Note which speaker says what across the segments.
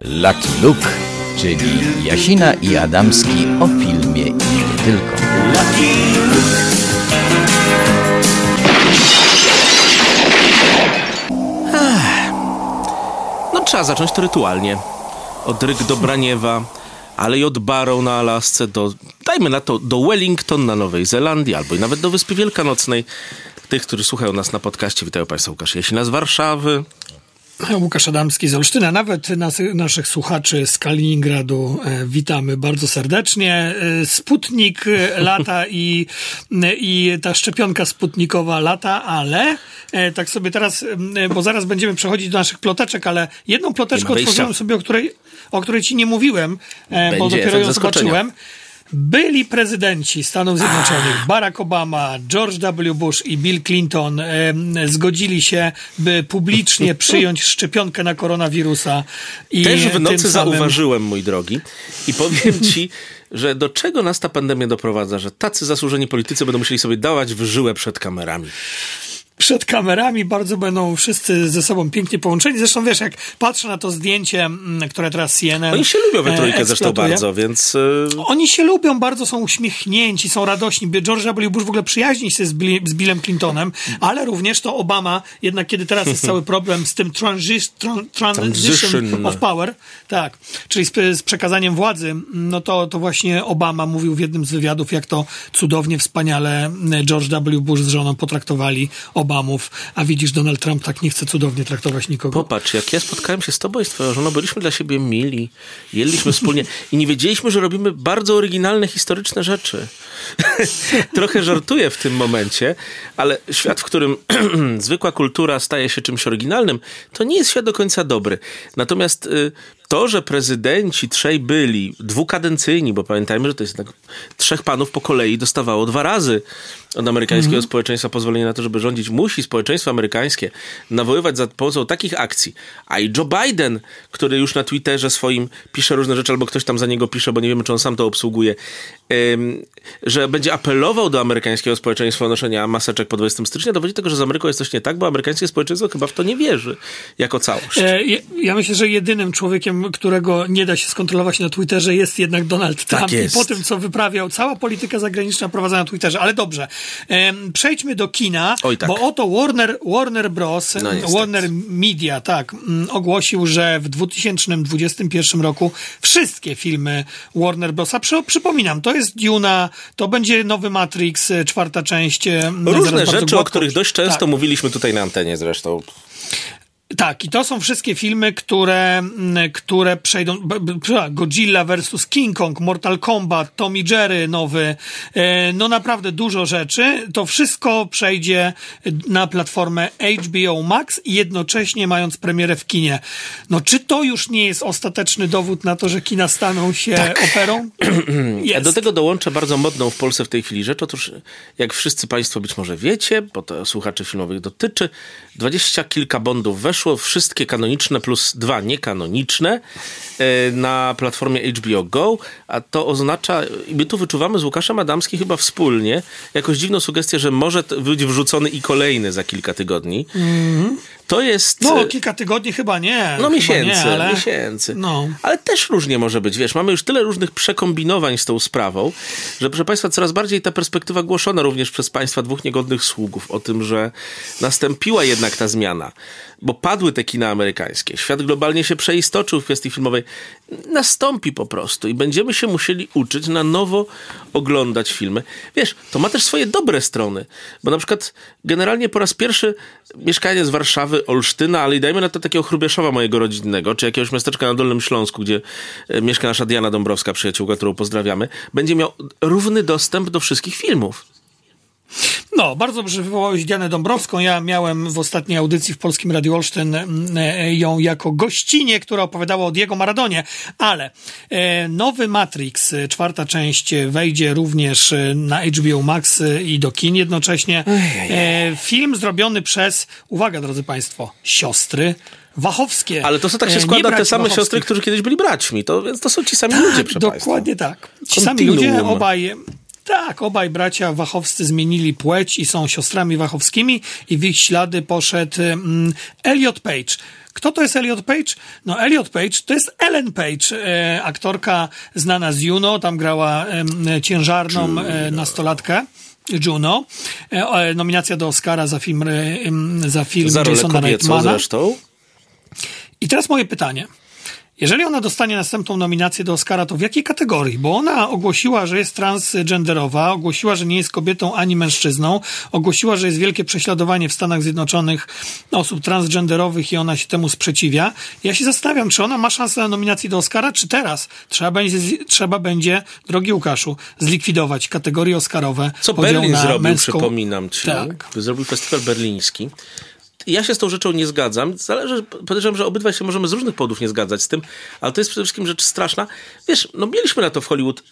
Speaker 1: Lucky Luke, czyli Jasina i Adamski o filmie i nie tylko.
Speaker 2: No trzeba zacząć to rytualnie. Od Ryk do Braniewa, ale i od Barrow na Alasce do, dajmy na to, do Wellington na Nowej Zelandii, albo i nawet do Wyspy Wielkanocnej. Tych, którzy słuchają nas na podcaście, witają Państwa Łukasz Jasina z Warszawy.
Speaker 3: Łukasz Adamski z Olsztyna, nawet nas, naszych słuchaczy z Kaliningradu e, witamy bardzo serdecznie. E, Sputnik lata i, i ta szczepionka sputnikowa lata, ale e, tak sobie teraz, bo zaraz będziemy przechodzić do naszych ploteczek, ale jedną ploteczkę otworzyłem sobie, o której, o której ci nie mówiłem, bo dopiero ją zobaczyłem. Byli prezydenci Stanów Zjednoczonych, Barack Obama, George W. Bush i Bill Clinton zgodzili się, by publicznie przyjąć szczepionkę na koronawirusa. I
Speaker 2: Też w nocy
Speaker 3: samym-
Speaker 2: zauważyłem, mój drogi, i powiem ci, że do czego nas ta pandemia doprowadza, że tacy zasłużeni politycy będą musieli sobie dawać w żyłę przed kamerami.
Speaker 3: Przed kamerami bardzo będą wszyscy ze sobą pięknie połączeni. Zresztą wiesz, jak patrzę na to zdjęcie, mm, które teraz CNN.
Speaker 2: Oni się lubią we
Speaker 3: e,
Speaker 2: trójkę zresztą bardzo, więc... y,
Speaker 3: Oni się lubią, bardzo są uśmiechnięci, są radośni. George W. Bush w ogóle przyjaźni się z, Bill, z Billem Clintonem, ale również to Obama, jednak kiedy teraz jest cały problem z tym transi- tran, transition of power, tak, czyli z, z przekazaniem władzy, no to, to właśnie Obama mówił w jednym z wywiadów, jak to cudownie, wspaniale George W. Bush z żoną potraktowali Obamów, a widzisz, Donald Trump tak nie chce cudownie traktować nikogo.
Speaker 2: Popatrz, jak ja spotkałem się z tobą i z twoją żoną, byliśmy dla siebie mili, jedliśmy wspólnie i nie wiedzieliśmy, że robimy bardzo oryginalne, historyczne rzeczy. Trochę żartuję w tym momencie, ale świat, w którym zwykła kultura staje się czymś oryginalnym, to nie jest świat do końca dobry. Natomiast y, to, że prezydenci trzej byli dwukadencyjni, bo pamiętajmy, że to jest jednak trzech panów po kolei dostawało dwa razy od amerykańskiego społeczeństwa pozwolenie na to, żeby rządzić, musi społeczeństwo amerykańskie nawoływać za pomocą takich akcji. A i Joe Biden, który już na Twitterze swoim pisze różne rzeczy, albo ktoś tam za niego pisze, bo nie wiemy, czy on sam to obsługuje, ym, że będzie apelował do amerykańskiego społeczeństwa o noszenia maseczek po 20 stycznia, dowodzi tego, że z Ameryką jest coś nie tak, bo amerykańskie społeczeństwo chyba w to nie wierzy jako całość.
Speaker 3: E, ja- Ja myślę, że jedynym człowiekiem, którego nie da się skontrolować na Twitterze jest jednak Donald Trump.
Speaker 2: Tak jest.
Speaker 3: I po tym, co wyprawiał, cała polityka zagraniczna prowadzona na Twitterze. Ale dobrze, przejdźmy do kina,
Speaker 2: Oj, tak.
Speaker 3: bo oto Warner, Warner Bros.,
Speaker 2: No.
Speaker 3: Warner Media, tak, mm, ogłosił, że w 2021 roku wszystkie filmy Warner Brosa, przy, przypominam, to jest Duna, to będzie nowy Matrix, e, czwarta część. e, zaraz
Speaker 2: Różne rzeczy, o których dość często
Speaker 3: tak.
Speaker 2: mówiliśmy tutaj na antenie zresztą.
Speaker 3: Tak, i to są wszystkie filmy, które, mm, które przejdą. Godzilla vs. King Kong, Mortal Kombat, Tommy Jerry nowy. e, No naprawdę dużo rzeczy. To wszystko przejdzie na platformę HBO Max i jednocześnie mając premierę w kinie. No czy to już nie jest ostateczny dowód na to, że kina staną się operą?
Speaker 2: Ja
Speaker 3: Jest.
Speaker 2: do tego dołączę bardzo modną w Polsce w tej chwili rzecz. Otóż, jak wszyscy Państwo być może wiecie, bo to słuchaczy filmowych dotyczy, dwadzieścia kilka bondów weszło, wszystkie kanoniczne plus dwa niekanoniczne e, na platformie HBO Go, a to oznacza, i my tu wyczuwamy z Łukaszem Adamskim chyba wspólnie, jakąś dziwną sugestię, że może być wrzucony i kolejny za kilka tygodni. To jest...
Speaker 3: No,
Speaker 2: e,
Speaker 3: kilka tygodni chyba nie.
Speaker 2: no miesięcy,
Speaker 3: nie, ale...
Speaker 2: miesięcy.
Speaker 3: No.
Speaker 2: Ale też różnie może być, wiesz, mamy już tyle różnych przekombinowań z tą sprawą, że proszę Państwa, coraz bardziej ta perspektywa głoszona również przez Państwa dwóch niegodnych sługów o tym, że nastąpiła jednak ta zmiana, bo padły te kina amerykańskie, świat globalnie się przeistoczył w kwestii filmowej, nastąpi po prostu i będziemy się musieli uczyć na nowo oglądać filmy. Wiesz, to ma też swoje dobre strony, bo na przykład generalnie po raz pierwszy mieszkanie z Warszawy, Olsztyna, ale i dajmy na to takiego Chrubieszowa mojego rodzinnego, czy jakiegoś miasteczka na Dolnym Śląsku, gdzie e, mieszka nasza Diana Dąbrowska, przyjaciółka, którą pozdrawiamy, będzie miał równy dostęp do wszystkich filmów.
Speaker 3: No, bardzo dobrze wywołałeś Dianę Dąbrowską. Ja miałem w ostatniej audycji w Polskim Radiu Olsztyn mm, e, ją jako gościnie, która opowiadała o Diego Maradonie, ale e, nowy Matrix, e, czwarta część, wejdzie również na HBO Max i do kin jednocześnie. Film zrobiony przez, uwaga drodzy Państwo, siostry Wachowskie.
Speaker 2: Ale to są tak się
Speaker 3: E,
Speaker 2: składa te same
Speaker 3: Wachowskich.
Speaker 2: siostry, którzy kiedyś byli braćmi, to, więc to są ci sami ludzie, proszę
Speaker 3: Dokładnie
Speaker 2: Państwa.
Speaker 3: tak. Ci sami ludzie, obaj. Tak, obaj bracia Wachowscy zmienili płeć i są siostrami Wachowskimi i w ich ślady poszedł mm, Elliot Page, Kto to jest Elliot Page? No Elliot Page to jest Ellen Page, e, aktorka znana z Juno, tam grała e, ciężarną e, nastolatkę. Juno. E, nominacja do Oscara za film, e, za film
Speaker 2: za
Speaker 3: Jasona
Speaker 2: zresztą.
Speaker 3: I teraz moje pytanie. Jeżeli ona dostanie następną nominację do Oscara, to w jakiej kategorii? Bo ona ogłosiła, że jest transgenderowa, ogłosiła, że nie jest kobietą ani mężczyzną, ogłosiła, że jest wielkie prześladowanie w Stanach Zjednoczonych osób transgenderowych i ona się temu sprzeciwia. Ja się zastanawiam, czy ona ma szansę na nominację do Oscara, czy teraz trzeba będzie, trzeba będzie drogi Łukaszu, zlikwidować kategorie Oscarowe.
Speaker 2: Co Berlin zrobił, męską... przypominam ci. Tak. Zrobił festiwal berliński ja się z tą rzeczą nie zgadzam. Zależy, podejrzewam, że obydwaj się możemy z różnych powodów nie zgadzać z tym, ale to jest przede wszystkim rzecz straszna. Wiesz, no mieliśmy na to w Hollywood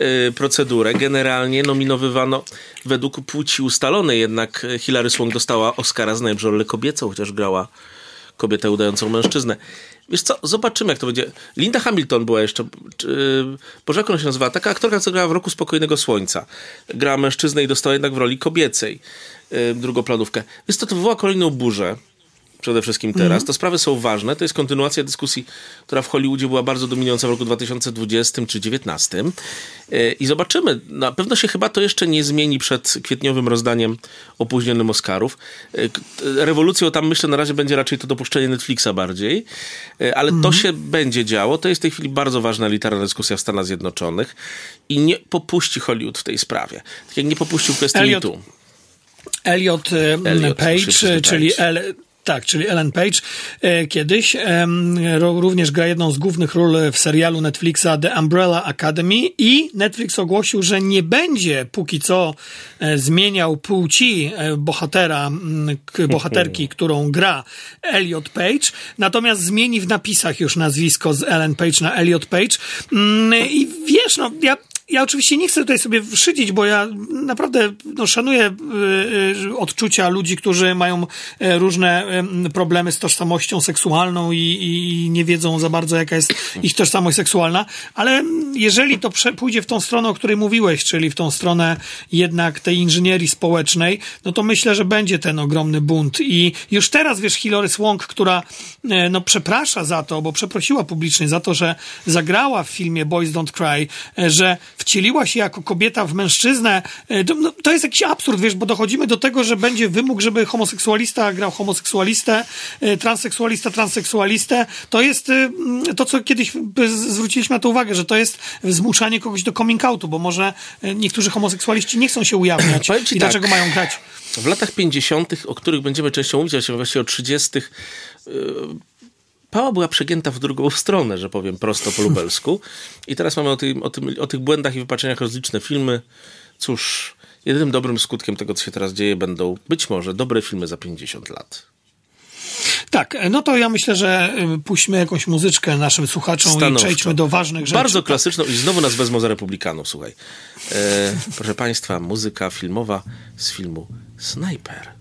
Speaker 2: y, procedurę. Generalnie nominowywano według płci ustalonej, jednak Hilary Swank dostała Oscara za najlepszą rolę kobiecą, chociaż grała kobietę udającą mężczyznę. Wiesz co, zobaczymy jak to będzie. Linda Hamilton była jeszcze, czy, Boże jak ona się nazywa? Taka aktorka, co grała w Roku Spokojnego Słońca. Grała mężczyznę i dostała jednak w roli kobiecej drugoplanówkę. Wiesz co, to wywoła kolejną burzę przede wszystkim teraz. Mm. Te sprawy są ważne. To jest kontynuacja dyskusji, która w Hollywoodzie była bardzo dominująca w roku 2020 czy 2019. E, I zobaczymy. Na pewno się chyba to jeszcze nie zmieni przed kwietniowym rozdaniem opóźnionym Oscarów. E, rewolucją tam myślę na razie będzie raczej to dopuszczenie Netflixa bardziej, ale mm. to mhm. się będzie działo. To jest w tej chwili bardzo ważna literalna dyskusja w Stanach Zjednoczonych i nie popuści Hollywood w tej sprawie. Tak jak nie popuścił kwestii Elliot.
Speaker 3: Elliot, Elliot Page, czyli L, tak, czyli Ellen Page e, kiedyś e, również gra jedną z głównych ról w serialu Netflixa The Umbrella Academy i Netflix ogłosił, że nie będzie póki co e, zmieniał płci e, bohatera, bohaterki, którą gra Elliot Page, natomiast zmieni w napisach już nazwisko z Ellen Page na Elliot Page. Mm, i wiesz, no ja ja oczywiście nie chcę tutaj sobie szydzić, bo ja naprawdę no, szanuję y, y, odczucia ludzi, którzy mają y, różne y, problemy z tożsamością seksualną i, i, nie wiedzą za bardzo, jaka jest ich tożsamość seksualna, ale jeżeli to pójdzie w tą stronę, o której mówiłeś, czyli w tą stronę jednak tej inżynierii społecznej, no to myślę, że będzie ten ogromny bunt. I już teraz, wiesz, Hilary Swank, która y, no, przeprasza za to, bo przeprosiła publicznie za to, że zagrała w filmie Boys Don't Cry, y, że wcieliła się jako kobieta w mężczyznę. E, to, no, to jest jakiś absurd, wiesz, bo dochodzimy do tego, że będzie wymóg, żeby homoseksualista grał homoseksualistę, e, transseksualista transseksualistę. To jest e, to, co kiedyś zwróciliśmy na to uwagę, że to jest zmuszanie kogoś do coming outu, bo może niektórzy homoseksualiści nie chcą się ujawniać. I tak, dlaczego mają grać?
Speaker 2: W latach 50., o których będziemy częściej mówić, a właściwie o 30., pała była przegięta w drugą stronę, że powiem prosto po lubelsku. I teraz mamy o, tym, o, tym, o tych błędach i wypaczeniach rozliczne filmy. Cóż, jedynym dobrym skutkiem tego, co się teraz dzieje, będą być może dobre filmy za 50 lat.
Speaker 3: Tak, no to ja myślę, że y, puśćmy jakąś muzyczkę naszym słuchaczom Stanowczo. i przejdźmy do ważnych rzeczy.
Speaker 2: Bardzo klasyczną i znowu nas wezmą za republikanów, słuchaj. E, proszę Państwa, muzyka filmowa z filmu Sniper.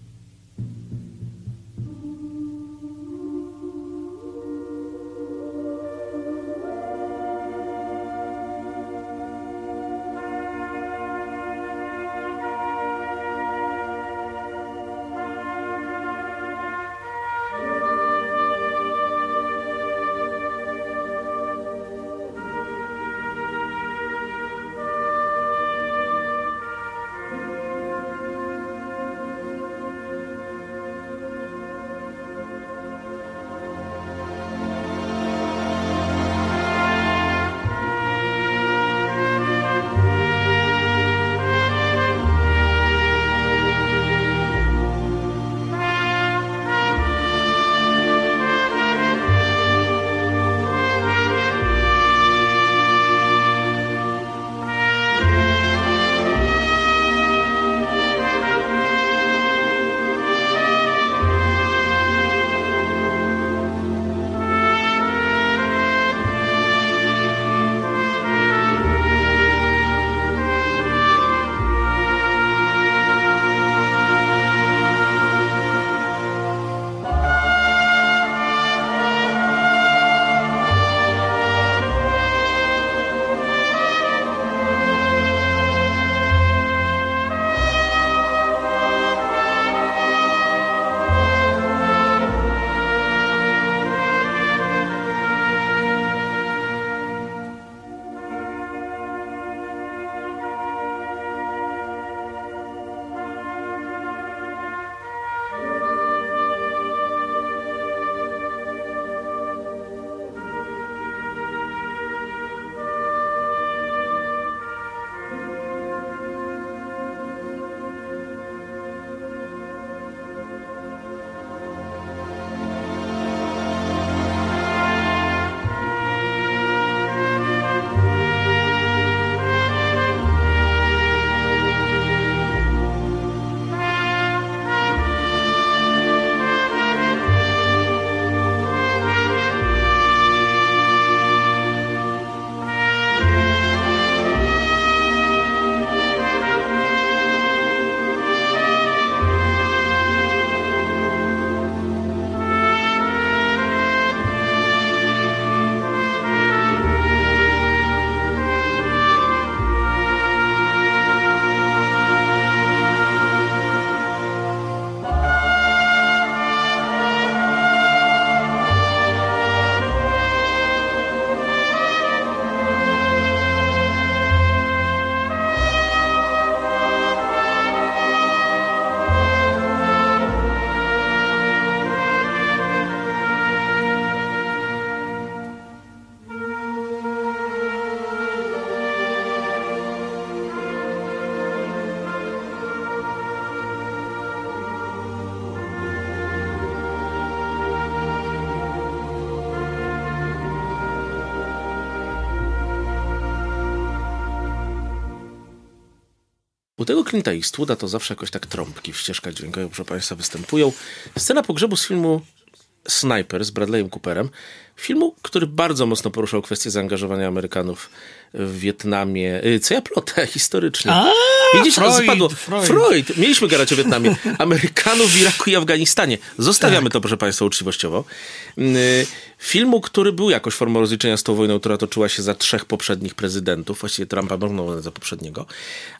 Speaker 2: U tego Clint'a Eastwooda to zawsze jakoś tak trąbki w ścieżkach dźwiękowych, proszę Państwa, występują. Scena pogrzebu z filmu Sniper z Bradleyem Cooperem. Filmu, który bardzo mocno poruszał kwestię zaangażowania Amerykanów w Wietnamie. Y, co ja plotę historycznie. Widzisz,
Speaker 3: Freud,
Speaker 2: spadło.
Speaker 3: Freud.
Speaker 2: Freud. Mieliśmy gadać o Wietnamie. Amerykanów w Iraku i Afganistanie. Zostawiamy to, proszę Państwa, uczciwościowo. Y, Filmu, który był jakoś formą rozliczenia z tą wojną, która toczyła się za trzech poprzednich prezydentów. Właściwie Trumpa można za poprzedniego.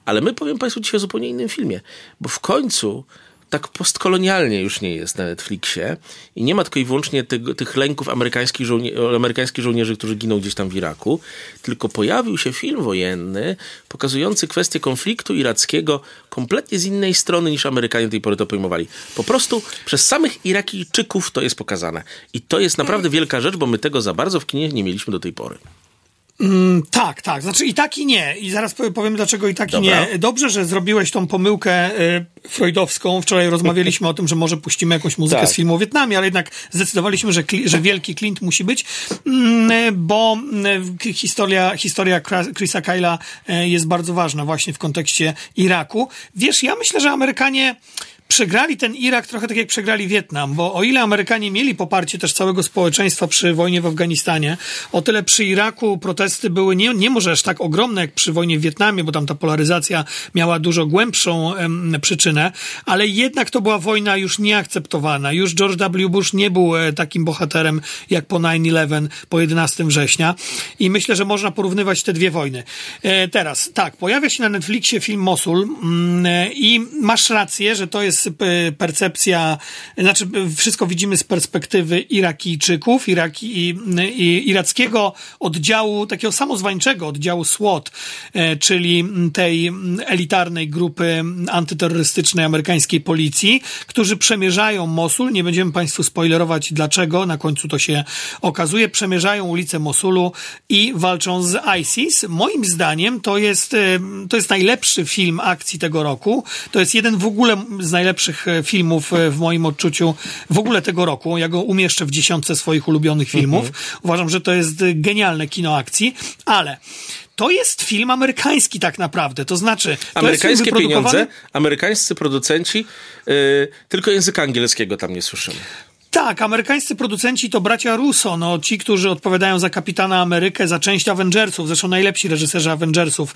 Speaker 2: Ale my powiem Państwu dzisiaj o zupełnie innym filmie. Bo w końcu tak postkolonialnie już nie jest na Netflixie i nie ma tylko i wyłącznie tych, tych lęków amerykańskich, amerykańskich żołnierzy, którzy giną gdzieś tam w Iraku, tylko pojawił się film wojenny pokazujący kwestię konfliktu irackiego kompletnie z innej strony niż Amerykanie do tej pory to pojmowali. Po prostu przez samych Irakijczyków to jest pokazane. I to jest naprawdę wielka rzecz, bo my tego za bardzo w kinie nie mieliśmy do tej pory.
Speaker 3: Mm, tak, tak. Znaczy i tak i nie. I zaraz powiem dlaczego i tak
Speaker 2: Dobra.
Speaker 3: i nie. Dobrze, że zrobiłeś tą pomyłkę y, freudowską. Wczoraj rozmawialiśmy o tym, że może puścimy jakąś muzykę
Speaker 2: Tak.
Speaker 3: z filmu o Wietnamie, ale jednak zdecydowaliśmy, że, że wielki Clint musi być, mm, bo k- historia, historia Chrisa Kyla y, jest bardzo ważna właśnie w kontekście Iraku. Wiesz, ja myślę, że Amerykanie przegrali ten Irak trochę tak jak przegrali Wietnam, bo o ile Amerykanie mieli poparcie też całego społeczeństwa przy wojnie w Afganistanie, o tyle przy Iraku protesty były nie, nie może aż tak ogromne jak przy wojnie w Wietnamie, bo tam ta polaryzacja miała dużo głębszą em, przyczynę, ale jednak to była wojna już nieakceptowana. Już George W. Bush nie był e, takim bohaterem jak po 9-11, po 11 września i myślę, że można porównywać te dwie wojny. E, teraz, tak, pojawia się na Netflixie film Mosul mm, e, i masz rację, że to jest percepcja, znaczy wszystko widzimy z perspektywy Irakijczyków, Iraki, i, i, irackiego oddziału, takiego samozwańczego oddziału SWAT, e, czyli tej elitarnej grupy antyterrorystycznej amerykańskiej policji, którzy przemierzają Mosul. Nie będziemy Państwu spoilerować dlaczego, na końcu to się okazuje. Przemierzają ulice Mosulu i walczą z ISIS. Moim zdaniem to jest, e, to jest najlepszy film akcji tego roku. To jest jeden w ogóle z najlepszych e, filmów e, w moim odczuciu w ogóle tego roku. Ja go umieszczę w dziesiątce swoich ulubionych filmów. Uważam, że to jest e, genialne kino akcji, ale to jest film amerykański tak naprawdę. To znaczy, to
Speaker 2: Amerykańskie
Speaker 3: wyprodukowany-
Speaker 2: pieniądze, amerykańscy producenci, yy, tylko języka angielskiego tam nie słyszymy.
Speaker 3: Tak, amerykańscy producenci to bracia Russo, no ci, którzy odpowiadają za Kapitana Amerykę, za część Avengersów, zresztą najlepsi reżyserzy Avengersów,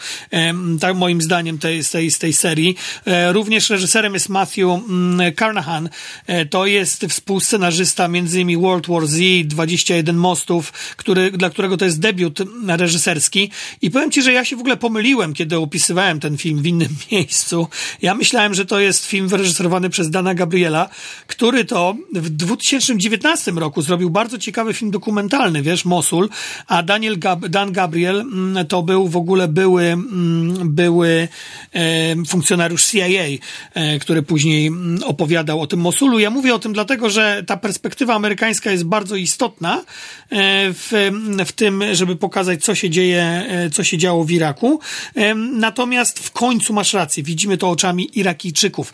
Speaker 3: tak moim zdaniem tej, tej, z tej serii. E, również reżyserem jest Matthew mm, Carnahan, e, to jest współscenarzysta między innymi World War Z, 21 mostów, który, dla którego to jest debiut reżyserski i powiem ci, że ja się w ogóle pomyliłem, kiedy opisywałem ten film w innym miejscu. Ja myślałem, że to jest film wyreżyserowany przez Dana Gabriela, który to w 2019 roku zrobił bardzo ciekawy film dokumentalny, wiesz, Mosul, a Daniel Gab Dan Gabriel mm, to był w ogóle były, mm, były funkcjonariusz CIA, e, który później mm, opowiadał o tym Mosulu. Ja mówię o tym dlatego, że ta perspektywa amerykańska jest bardzo istotna e, w, w tym, żeby pokazać, co się dzieje, e, co się działo w Iraku. Natomiast w końcu masz rację, widzimy to oczami Irakijczyków,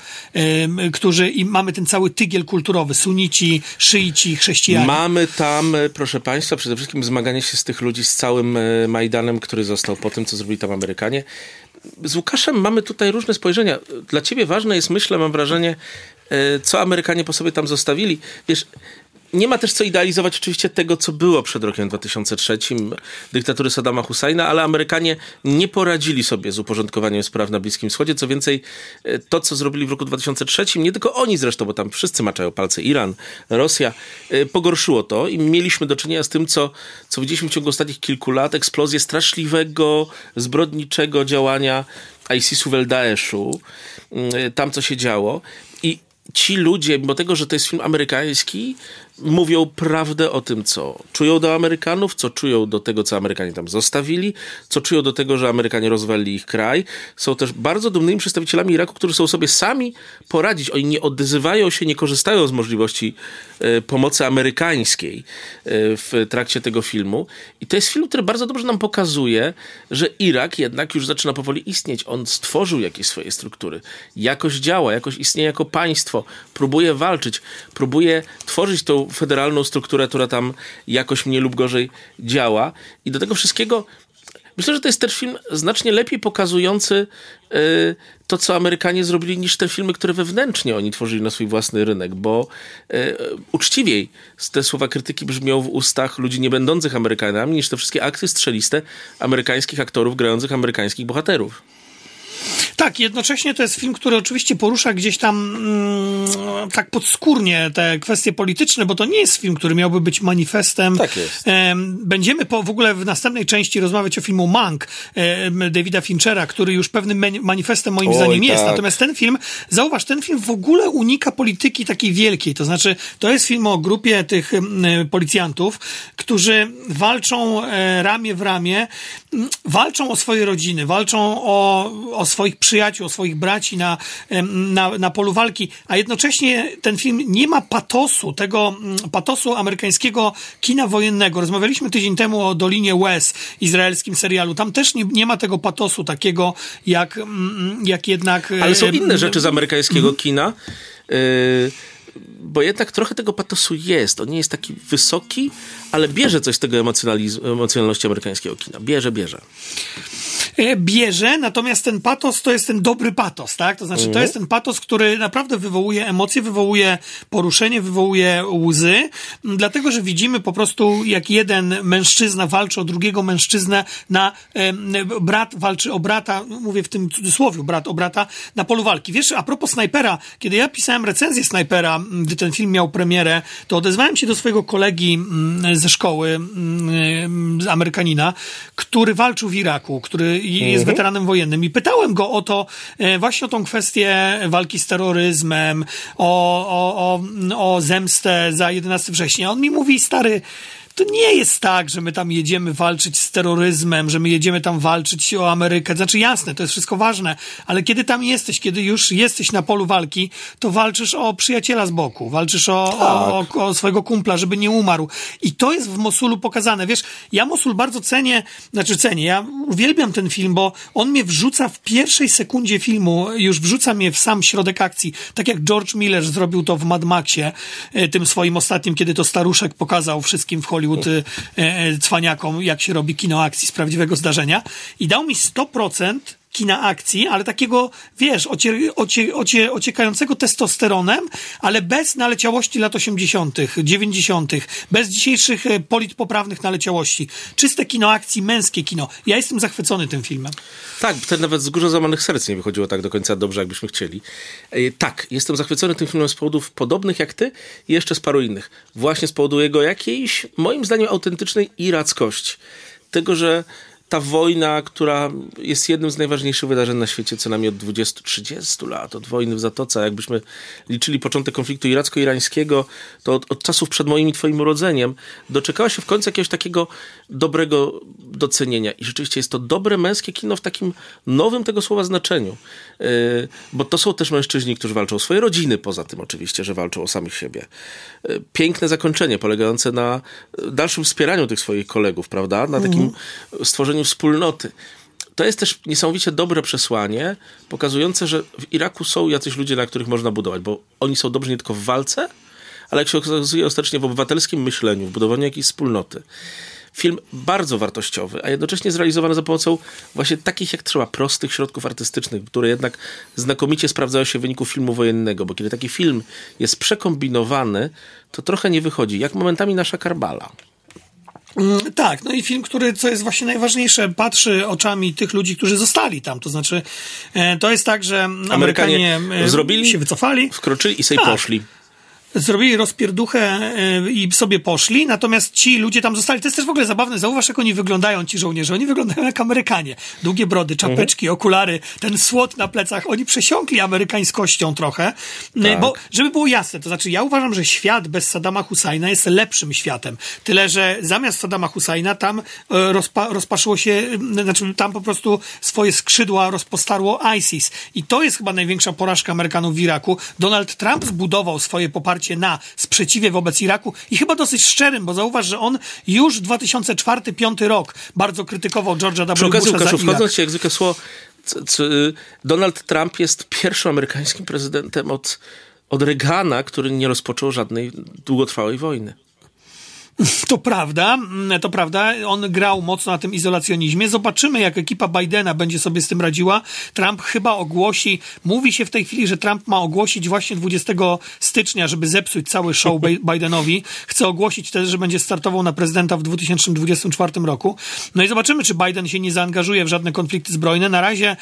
Speaker 3: którzy i mamy ten cały tygiel kulturowy, sunici, szyici, chrześcijanie.
Speaker 2: Mamy tam, e, proszę Państwa, przede wszystkim zmaganie się z tych ludzi z całym e, Majdanem, który został po tym, co zrobili tam Amerykanie. Z Łukaszem mamy tutaj różne spojrzenia. Dla ciebie ważne jest, myślę, mam wrażenie, e, co Amerykanie po sobie tam zostawili. Wiesz, nie ma też co idealizować oczywiście tego, co było przed rokiem 2003, dyktatury Saddama Husajna, ale Amerykanie nie poradzili sobie z uporządkowaniem spraw na Bliskim Wschodzie. Co więcej, e, to, co zrobili w roku 2003, nie tylko oni zresztą, bo tam wszyscy maczają palce, Iran, Rosja, e, pogorszyło to i mieliśmy do czynienia z tym, co, co widzieliśmy w ciągu ostatnich kilku lat, eksplozję straszliwego, zbrodniczego działania ISIS-u w El-Daeszu, mm, tam co się działo. I ci ludzie, mimo tego, że to jest film amerykański, mówią prawdę o tym, co czują do Amerykanów, co czują do tego, co Amerykanie tam zostawili, co czują do tego, że Amerykanie rozwalili ich kraj. Są też bardzo dumnymi przedstawicielami Iraku, którzy są sobie sami poradzić. Oni nie odzywają się, nie korzystają z możliwości e, pomocy amerykańskiej e, w trakcie tego filmu. I to jest film, który bardzo dobrze nam pokazuje, że Irak jednak już zaczyna powoli istnieć. On stworzył jakieś swoje struktury. Jakoś działa, jakoś istnieje jako państwo. Próbuje walczyć, próbuje tworzyć tą federalną strukturę, która tam jakoś mniej lub gorzej działa. I do tego wszystkiego Myślę, że to jest też film znacznie lepiej pokazujący y, to, co Amerykanie zrobili, niż te filmy, które wewnętrznie oni tworzyli na swój własny rynek, bo y, uczciwiej te słowa krytyki brzmią w ustach ludzi nie będących Amerykanami, niż te wszystkie akty strzeliste amerykańskich aktorów grających amerykańskich bohaterów.
Speaker 3: Tak, jednocześnie to jest film, który oczywiście porusza gdzieś tam mm, tak podskórnie te kwestie polityczne, bo to nie jest film, który miałby być manifestem.
Speaker 2: Tak jest.
Speaker 3: Będziemy po, w ogóle w następnej części rozmawiać o filmu Mank Davida Finchera, który już pewnym manifestem moim Oj, zdaniem tak. jest. Natomiast ten film, zauważ, ten film w ogóle unika polityki takiej wielkiej. To znaczy, to jest film o grupie tych policjantów, którzy walczą e, ramię w ramię, walczą o swoje rodziny, walczą o, o swoich przyjaciół, swoich braci na, na, na polu walki, a jednocześnie ten film nie ma patosu, tego mm, patosu amerykańskiego kina wojennego. Rozmawialiśmy tydzień temu o Dolinie Wes, izraelskim serialu. Tam też nie, nie ma tego patosu takiego, jak, mm, jak jednak...
Speaker 2: Ale są inne rzeczy z amerykańskiego mm. kina. Y bo jednak trochę tego patosu jest. On nie jest taki wysoki, ale bierze coś z tego emocjonalności amerykańskiego kina. Bierze, bierze.
Speaker 3: E, bierze, natomiast ten patos to jest ten dobry patos, tak? To znaczy, to mhm. jest ten patos, który naprawdę wywołuje emocje, wywołuje poruszenie, wywołuje łzy, dlatego, że widzimy po prostu, jak jeden mężczyzna walczy o drugiego mężczyznę na, brat walczy o brata, mówię w tym cudzysłowie, brat o brata na polu walki. Wiesz, a propos snajpera, kiedy ja pisałem recenzję snajpera, gdy ten film miał premierę, to odezwałem się do swojego kolegi ze szkoły, z Amerykanina, który walczył w Iraku, który jest mhm. weteranem wojennym i pytałem go o to, e, właśnie o tą kwestię walki z terroryzmem, o, o, o, o zemstę za 11 września. On mi mówi, stary, to nie jest tak, że my tam jedziemy walczyć z terroryzmem, że my jedziemy tam walczyć o Amerykę. Znaczy jasne, to jest wszystko ważne, ale kiedy tam jesteś, kiedy już jesteś na polu walki, to walczysz o przyjaciela z boku, walczysz o, tak. o, o, o swojego kumpla, żeby nie umarł. I to jest w Mosulu pokazane. Wiesz, ja Mosul bardzo cenię, znaczy cenię, ja uwielbiam ten film, bo on mnie wrzuca w pierwszej sekundzie filmu, już wrzuca mnie w sam środek akcji, tak jak George Miller zrobił to w Mad Maxie, e, tym swoim ostatnim, kiedy to staruszek pokazał wszystkim w Hollywood Hollywood e, e, cwaniakom, jak się robi kino akcji z prawdziwego zdarzenia. I dał mi 100% kina akcji, ale takiego, wiesz, ocie, ocie, ocie, ociekającego testosteronem, ale bez naleciałości lat 80., 90., bez dzisiejszych e, politpoprawnych naleciałości. Czyste kino akcji, męskie kino. Ja jestem zachwycony tym filmem.
Speaker 2: Tak, wtedy nawet z Górze Złamanych Serc nie wychodziło tak do końca dobrze, jakbyśmy chcieli. E, tak, jestem zachwycony tym filmem z powodów podobnych jak ty i jeszcze z paru innych. Właśnie z powodu jego jakiejś, moim zdaniem, autentycznej irackości. Tego, że ta wojna, która jest jednym z najważniejszych wydarzeń na świecie co najmniej od 20-30 lat, od wojny w Zatoce, jakbyśmy liczyli początek konfliktu iracko-irańskiego, to od, od, czasów przed moim i twoim urodzeniem doczekała się w końcu jakiegoś takiego dobrego docenienia. I rzeczywiście jest to dobre męskie kino w takim nowym tego słowa znaczeniu. Yy, bo to są też mężczyźni, którzy walczą o swoje rodziny, poza tym oczywiście, że walczą o samych siebie. Yy, piękne zakończenie polegające na dalszym wspieraniu tych swoich kolegów, prawda? Na takim mhm. stworzeniu wspólnoty. To jest też niesamowicie dobre przesłanie, pokazujące, że w Iraku są jacyś ludzie, na których można budować, bo oni są dobrzy nie tylko w walce, ale jak się okazuje ostatecznie w obywatelskim myśleniu, w budowaniu jakiejś wspólnoty. Film bardzo wartościowy, a jednocześnie zrealizowany za pomocą właśnie takich jak trzeba prostych środków artystycznych, które jednak znakomicie sprawdzają się w wyniku filmu wojennego, bo kiedy taki film jest przekombinowany, to trochę nie wychodzi, jak momentami nasza Karbala.
Speaker 3: Mm, tak, no i film, który, co jest właśnie najważniejsze, patrzy oczami tych ludzi, którzy zostali tam. To znaczy, e, to jest tak, że Amerykanie, Amerykanie e, zrobili, się wycofali.
Speaker 2: Wkroczyli i sobie tak. poszli
Speaker 3: zrobili rozpierduchę e, i sobie poszli, natomiast ci ludzie tam zostali. To jest też w ogóle zabawne. Zauważ, jak oni wyglądają, ci żołnierze. Oni wyglądają jak Amerykanie. Długie brody, czapeczki, mhm. okulary, ten słod na plecach. Oni przesiąkli amerykańskością trochę. Tak. Bo, żeby było jasne, to znaczy ja uważam, że świat bez Saddama Husajna jest lepszym światem. Tyle, że zamiast Saddama Husajna tam e, rozpa rozpaszyło się, znaczy tam po prostu swoje skrzydła rozpostarło ISIS. I to jest chyba największa porażka Amerykanów w Iraku. Donald Trump zbudował swoje poparcie na sprzeciwie wobec Iraku i chyba dosyć szczerym, bo zauważ, że on już 2004-2005 rok bardzo krytykował George'a W.
Speaker 2: Przy okazji, Łukaszu, wchodząc ci jak zwykle słowo, Donald Trump jest pierwszym amerykańskim prezydentem od, od Reagana, który nie rozpoczął żadnej długotrwałej wojny.
Speaker 3: To prawda, to prawda. On grał mocno na tym izolacjonizmie. Zobaczymy, jak ekipa Bidena będzie sobie z tym radziła. Trump chyba ogłosi, mówi się w tej chwili, że Trump ma ogłosić właśnie 20 stycznia, żeby zepsuć cały show Bidenowi. Chce ogłosić też, że będzie startował na prezydenta w 2024 roku. No i zobaczymy, czy Biden się nie zaangażuje w żadne konflikty zbrojne. Na razie,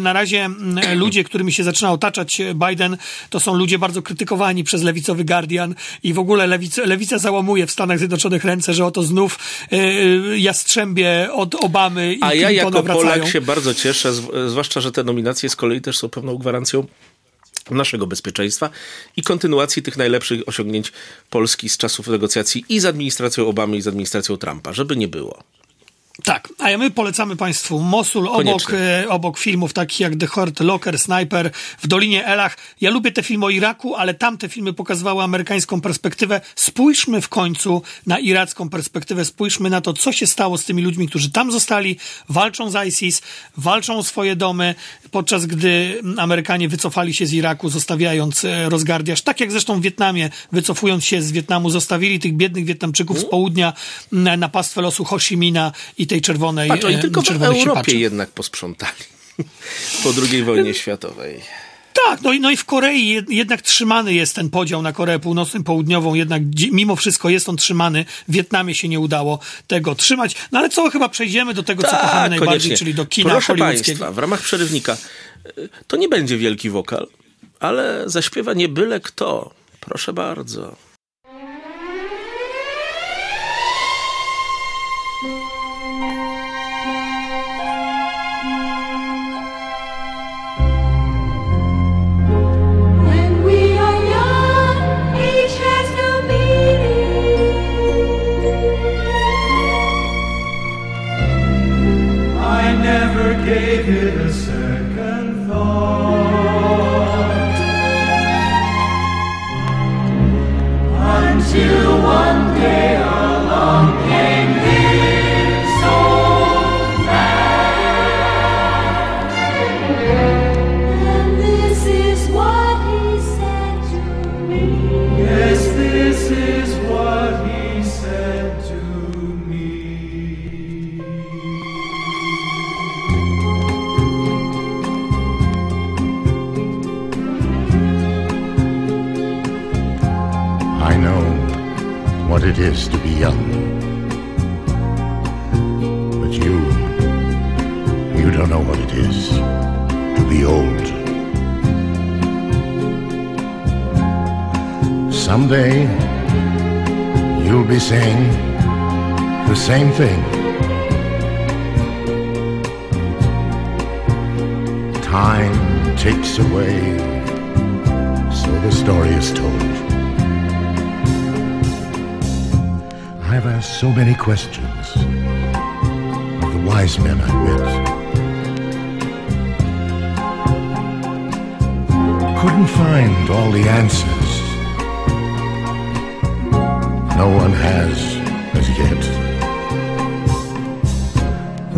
Speaker 3: na razie ludzie, którymi się zaczyna otaczać Biden, to są ludzie bardzo krytykowani przez lewicowy Guardian i w ogóle lewica, lewica załamuje w Stanach Zjednoczonych ręce, że oto znów yy, jastrzębie od Obamy i
Speaker 2: A ja jako
Speaker 3: wracają.
Speaker 2: Polak się bardzo cieszę, zwłaszcza, że te nominacje z kolei też są pewną gwarancją naszego bezpieczeństwa i kontynuacji tych najlepszych osiągnięć Polski z czasów negocjacji i z administracją Obamy i z administracją Trumpa, żeby nie było.
Speaker 3: Tak, a ja my polecamy Państwu Mosul obok, e, obok filmów takich jak The Hurt Locker, Sniper, w Dolinie Elach. Ja lubię te filmy o Iraku, ale tamte filmy pokazywały amerykańską perspektywę. Spójrzmy w końcu na iracką perspektywę, spójrzmy na to, co się stało z tymi ludźmi, którzy tam zostali, walczą z ISIS, walczą o swoje domy, podczas gdy Amerykanie wycofali się z Iraku, zostawiając e, rozgardiaż. Tak jak zresztą w Wietnamie, wycofując się z Wietnamu, zostawili tych biednych Wietnamczyków z południa na pastwę losu Ho Chi Minha i tej czerwonej
Speaker 2: Patrz, oni tylko w Europie jednak posprzątali po II wojnie światowej.
Speaker 3: Tak, no i, no i w Korei jed, jednak trzymany jest ten podział na Koreę Północną i Południową, jednak mimo wszystko jest on trzymany. W Wietnamie się nie udało tego trzymać. No ale co, chyba przejdziemy do tego, co kochamy najbardziej,
Speaker 2: Tak, koniecznie.
Speaker 3: czyli do kina
Speaker 2: Proszę. Państwa, w ramach przerywnika y, to nie będzie wielki wokal, ale zaśpiewa nie byle kto. Proszę bardzo.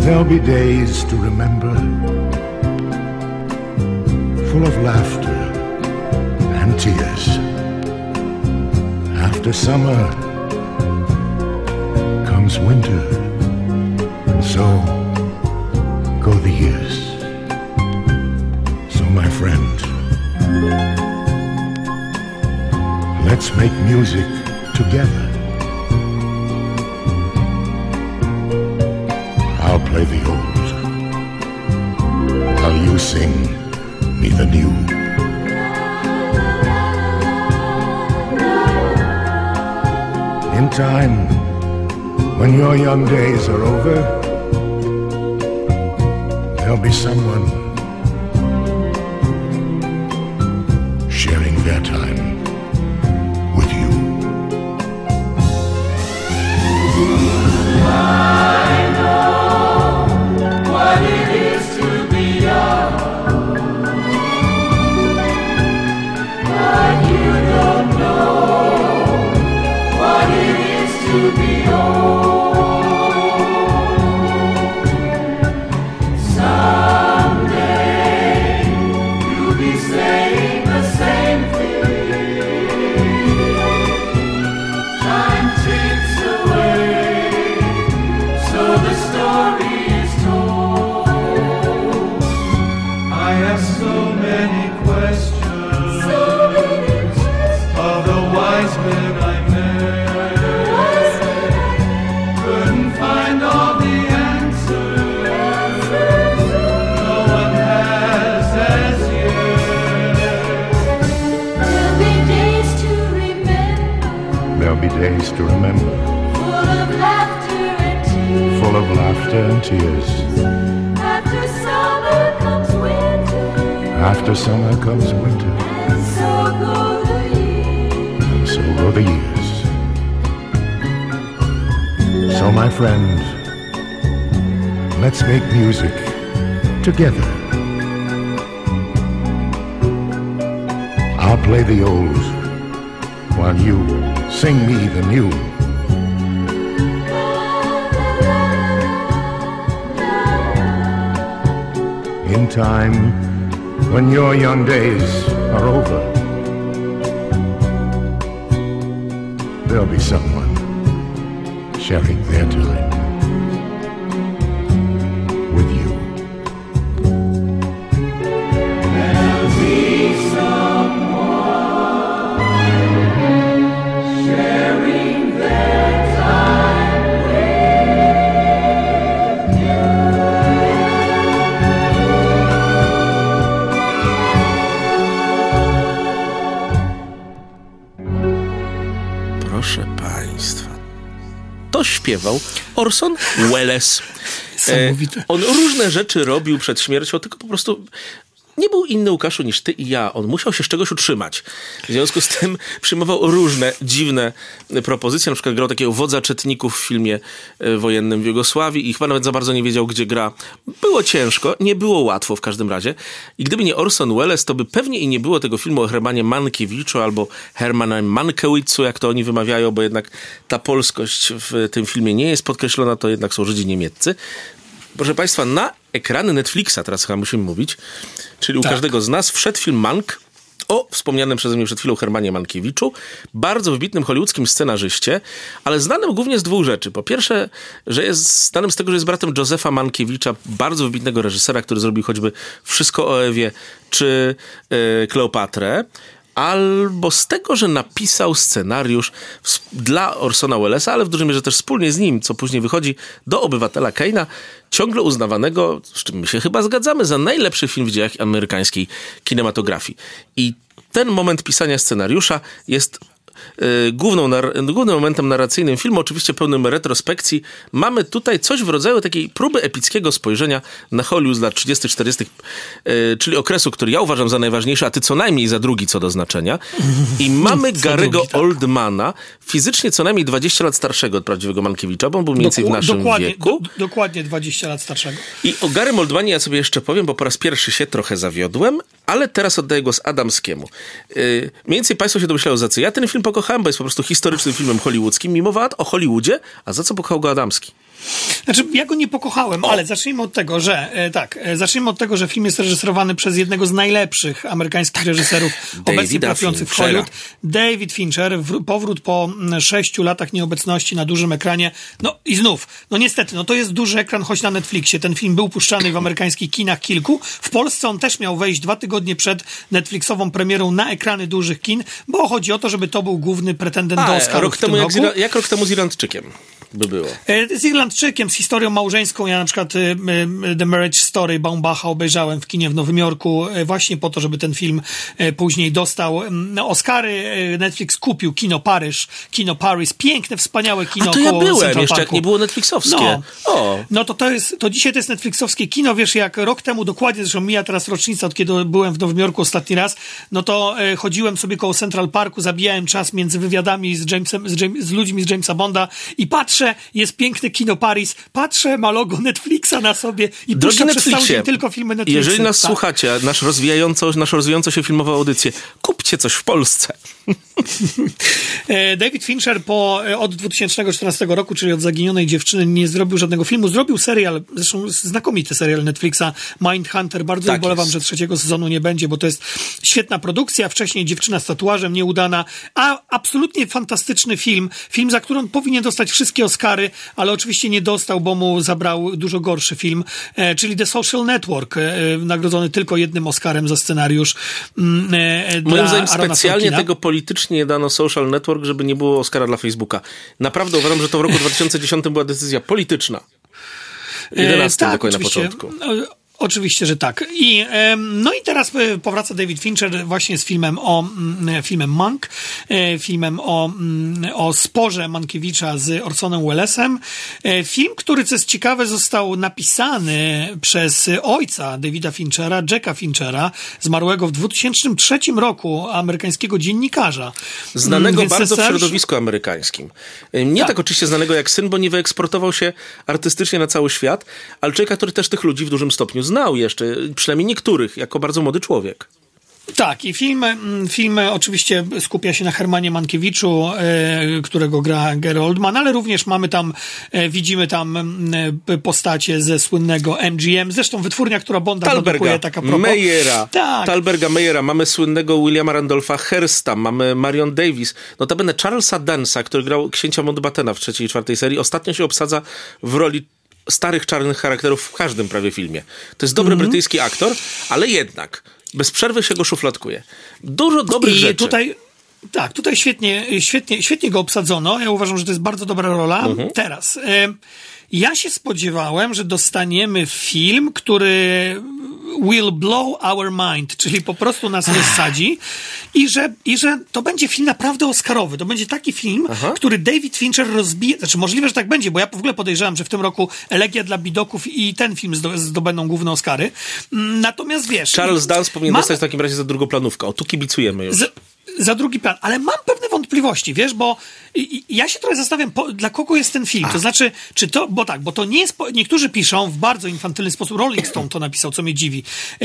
Speaker 4: There'll be days to remember, full of laughter and tears. After summer, comes winter, and so go the years. So, my friend, let's make music together. Play the old, while you sing me the new. In time, when your young days are over, there'll be someone Days to remember,
Speaker 5: full of laughter and tears.
Speaker 4: full of laughter and tears.
Speaker 5: After summer comes winter,
Speaker 4: After summer comes winter,
Speaker 5: and so go the years.
Speaker 4: and so go the years. So, my friend, let's make music together. I'll play the old while you sing me the new. In time, when your young days are over, there'll be someone sharing their time
Speaker 2: Orson Welles. E, on różne rzeczy robił przed śmiercią, tylko po prostu był inny Łukaszu niż ty i ja. On musiał się z czegoś utrzymać. W związku z tym przyjmował różne dziwne propozycje. Na przykład grał takiego wodza czetników w filmie e, wojennym w Jugosławii i chyba nawet za bardzo nie wiedział, gdzie gra. Było ciężko, nie było łatwo w każdym razie. I gdyby nie Orson Welles, to by pewnie i nie było tego filmu o Hermanie Mankiewiczu albo Hermanem Mankewiczu, jak to oni wymawiają, bo jednak ta polskość w tym filmie nie jest podkreślona, to jednak są Żydzi niemieccy. Proszę Państwa, na ekrany Netflixa, teraz chyba musimy mówić, czyli u
Speaker 3: Tak.
Speaker 2: każdego z nas wszedł film Mank o wspomnianym przeze mnie przed chwilą Hermanie Mankiewiczu, bardzo wybitnym hollywoodzkim scenarzyście, ale znanym głównie z dwóch rzeczy. Po pierwsze, że jest znanym z tego, że jest bratem Józefa Mankiewicza, bardzo wybitnego reżysera, który zrobił choćby Wszystko o Ewie czy e, Kleopatrę, albo z tego, że napisał scenariusz dla Orsona Wellesa, ale w dużej mierze też wspólnie z nim, co później wychodzi do Obywatela Kane'a, ciągle uznawanego, z czym my się chyba zgadzamy, za najlepszy film w dziejach amerykańskiej kinematografii. I ten moment pisania scenariusza jest główną, nar- głównym momentem narracyjnym filmu, oczywiście pełnym retrospekcji. Mamy tutaj coś w rodzaju takiej próby epickiego spojrzenia na Hollywood z lat 30-40, y, czyli okresu, który ja uważam za najważniejszy, a ty co najmniej za drugi co do znaczenia. I mamy Garego
Speaker 3: tak.
Speaker 2: Oldmana, fizycznie co najmniej 20 lat starszego od prawdziwego Mankiewicza, bo on był mniej więcej w naszym
Speaker 3: dokładnie,
Speaker 2: wieku.
Speaker 3: do, dokładnie 20 lat starszego.
Speaker 2: I o Garym Oldmanie ja sobie jeszcze powiem, bo po raz pierwszy się trochę zawiodłem, ale teraz oddaję głos Adamskiemu. Yy, mniej więcej Państwo się domyślają, za co ja ten film pokochałem, bo jest po prostu historycznym filmem hollywoodzkim, mimo wad o Hollywoodzie, a za co pokochał go Adamski?
Speaker 3: Znaczy, ja go nie pokochałem, ale zacznijmy od tego, że e, tak, e, zacznijmy od tego, że film jest reżyserowany przez jednego z najlepszych amerykańskich reżyserów obecnie pracujących w. Hollywood. David Fincher, powrót po sześciu latach nieobecności na dużym ekranie. No i znów, no niestety, no to jest duży ekran, choć na Netflixie. Ten film był puszczany w amerykańskich kinach kilku. W Polsce on też miał wejść dwa tygodnie przed Netflixową premierą na ekrany dużych kin, bo chodzi o to, żeby to był główny pretendent do
Speaker 2: A,
Speaker 3: Oscarów
Speaker 2: rok temu jak, jak rok temu z Irlandczykiem by było.
Speaker 3: E, Z Irlandczykiem, z historią małżeńską. Ja na przykład y, y, The Marriage Story Baumbacha obejrzałem w kinie w Nowym Jorku e, właśnie po to, żeby ten film e, później dostał Oscary. E, Netflix kupił Kino Paryż, Kino Paris. Piękne, wspaniałe kino
Speaker 2: A to ja byłem,
Speaker 3: Central
Speaker 2: jeszcze jak
Speaker 3: Parku.
Speaker 2: nie było Netflixowskie.
Speaker 3: No.
Speaker 2: O.
Speaker 3: No to to jest, to dzisiaj to jest Netflixowskie kino, wiesz, jak rok temu dokładnie, zresztą mija teraz rocznica, od kiedy byłem w Nowym Jorku ostatni raz, no to e, chodziłem sobie koło Central Parku, zabijałem czas między wywiadami z Jamesem, z, James, z ludźmi z Jamesa Bonda i patrzę, jest piękne kino Paris, patrzę, ma logo Netflixa na sobie i puszczę przez cały
Speaker 2: Netflixie,
Speaker 3: dzień tylko filmy Netflixa.
Speaker 2: jeżeli nas
Speaker 3: Tak.
Speaker 2: słuchacie, nasz rozwijająco, naszą rozwijającą się filmową audycję, kupcie coś w Polsce.
Speaker 3: E, David Fincher po, e, od 2014 roku, czyli od Zaginionej Dziewczyny, nie zrobił żadnego filmu. Zrobił serial, zresztą znakomity serial Netflixa, Mindhunter. Bardzo
Speaker 2: Tak
Speaker 3: ubolewam,
Speaker 2: jest.
Speaker 3: że trzeciego sezonu nie będzie, bo to jest świetna produkcja. Wcześniej Dziewczyna z tatuażem, nieudana, a absolutnie fantastyczny film. Film, za który on powinien dostać wszystkie Oscary, ale oczywiście nie dostał, bo mu zabrał dużo gorszy film, e, czyli The Social Network, nagrodzony tylko jednym Oscarem za scenariusz. mm,
Speaker 2: Moim zdaniem specjalnie
Speaker 3: Sorkina.
Speaker 2: tego politycznie nie dano social network, żeby nie było Oscara dla Facebooka. Naprawdę uważam, że to w roku 2010 była decyzja polityczna. 11
Speaker 3: E,
Speaker 2: dokładnie na początku.
Speaker 3: E, Oczywiście, że tak. I, no i teraz e, powraca David Fincher właśnie z filmem o mm, filmem Monk, e, filmem o, mm, o sporze Mankiewicza z Orsonem Wellesem. E, Film, który, co jest ciekawe, został napisany przez ojca Davida Finchera, Jacka Finchera, zmarłego w 2003 roku, amerykańskiego dziennikarza.
Speaker 2: Znanego
Speaker 3: Mm, więc
Speaker 2: bardzo w środowisku amerykańskim. Nie tak.
Speaker 3: Tak.
Speaker 2: oczywiście znanego jak syn, bo nie wyeksportował się artystycznie na cały świat, ale człowieka, który też tych ludzi w dużym stopniu znał jeszcze, przynajmniej niektórych, jako bardzo młody człowiek.
Speaker 3: Tak, i film, mm, film oczywiście skupia się na Hermanie Mankiewiczu, e, którego gra Gary Oldman, ale również mamy tam, e, widzimy tam e, postacie ze słynnego MGM, zresztą wytwórnia, która Bonda
Speaker 2: Talberga,
Speaker 3: produkuje, taka propos.
Speaker 2: Meyera,
Speaker 3: Tak.
Speaker 2: Talberga Meyera, mamy słynnego Williama Randolpha Hearsta, mamy Marion Davis, notabene Charlesa Dansa, który grał księcia Mountbattena w trzeciej i czwartej serii, ostatnio się obsadza w roli starych czarnych charakterów w każdym prawie filmie. To jest dobry
Speaker 3: Mhm.
Speaker 2: brytyjski aktor, ale jednak bez przerwy się go szufladkuje. Dużo dobrych
Speaker 3: I
Speaker 2: rzeczy.
Speaker 3: tutaj, tak, tutaj świetnie, świetnie, świetnie go obsadzono. Ja uważam, że to jest bardzo dobra rola.
Speaker 2: Mhm.
Speaker 3: Teraz, e, ja się spodziewałem, że dostaniemy film, który will blow our mind, czyli po prostu nas rozsadzi i że, i że to będzie film naprawdę oscarowy. To będzie taki film, który David Fincher rozbije, znaczy możliwe, że tak będzie, bo ja w ogóle podejrzewam, że w tym roku Elegia dla Bidoków i ten film zdo, zdobędą główne Oscary. Mm, Natomiast wiesz...
Speaker 2: Charles Dance powinien
Speaker 3: mam-
Speaker 2: dostać w takim razie za drugoplanówkę. O, tu kibicujemy już.
Speaker 3: za, za drugi plan. Ale mam pewne wątpliwości, wiesz, bo i, i, ja się trochę zastanawiam, po, dla kogo jest ten film. To znaczy, czy to, bo tak, bo to nie jest, po- niektórzy piszą w bardzo infantylny sposób, Rolling Stone to napisał, co mnie dziwi. E,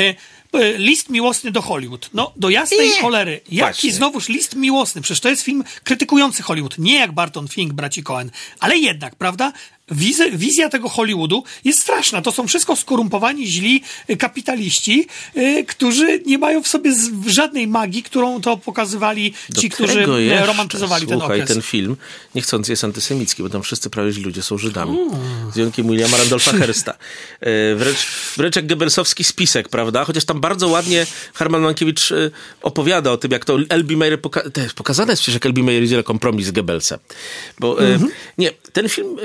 Speaker 3: e, list miłosny do Hollywood. No, do jasnej
Speaker 2: Nie.
Speaker 3: cholery. Jaki
Speaker 2: Właśnie.
Speaker 3: znowuż list miłosny? Przecież to jest film krytykujący Hollywood. Nie jak Barton Fink, braci Cohen. Ale jednak, prawda? Wizy, wizja tego Hollywoodu jest straszna. To są wszystko skorumpowani, źli y, kapitaliści, y, którzy nie mają w sobie z, żadnej magii, którą to pokazywali ci,
Speaker 2: Do
Speaker 3: którzy
Speaker 2: tego
Speaker 3: y,
Speaker 2: jeszcze,
Speaker 3: romantyzowali ten
Speaker 2: słuchaj,
Speaker 3: okres.
Speaker 2: ten film niechcący jest antysemicki, bo tam wszyscy prawie ludzie są Żydami. Z wyjątkiem Williama Randolpha Hearsta. E, Wręcz, wręcz jak Goebbelsowski spisek, prawda? Chociaż tam bardzo ładnie Herman Mankiewicz e, opowiada o tym, jak to L.B. Mayer poka- pokazane jest przecież, jak L.B. Mayer idzie na kompromis z Goebbelsem. Bo e,
Speaker 3: Mhm.
Speaker 2: nie, ten film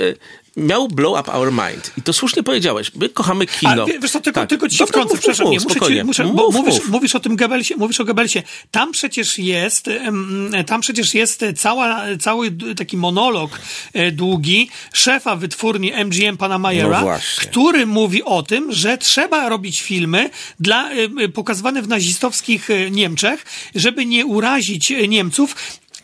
Speaker 2: miał blow up our mind. I to słusznie powiedziałeś. My kochamy kino.
Speaker 3: A wie- wiesz co, tylko,
Speaker 2: Tak.
Speaker 3: tylko ci
Speaker 2: Dobra,
Speaker 3: wtrącę,
Speaker 2: mów,
Speaker 3: przepraszam,
Speaker 2: mów,
Speaker 3: nie, muszę
Speaker 2: spokojnie.
Speaker 3: ci, muszę,
Speaker 2: Mów,
Speaker 3: bo mówisz,
Speaker 2: mów.
Speaker 3: mówisz o tym Goebbelsie, mówisz o Goebbelsie. Tam przecież jest, tam przecież jest cała, cały taki monolog e, długi szefa wytwórni MGM pana Mayera,
Speaker 2: No
Speaker 3: który mówi o tym, że trzeba robić filmy dla, e, pokazywane w nazistowskich e, Niemczech, żeby nie urazić Niemców.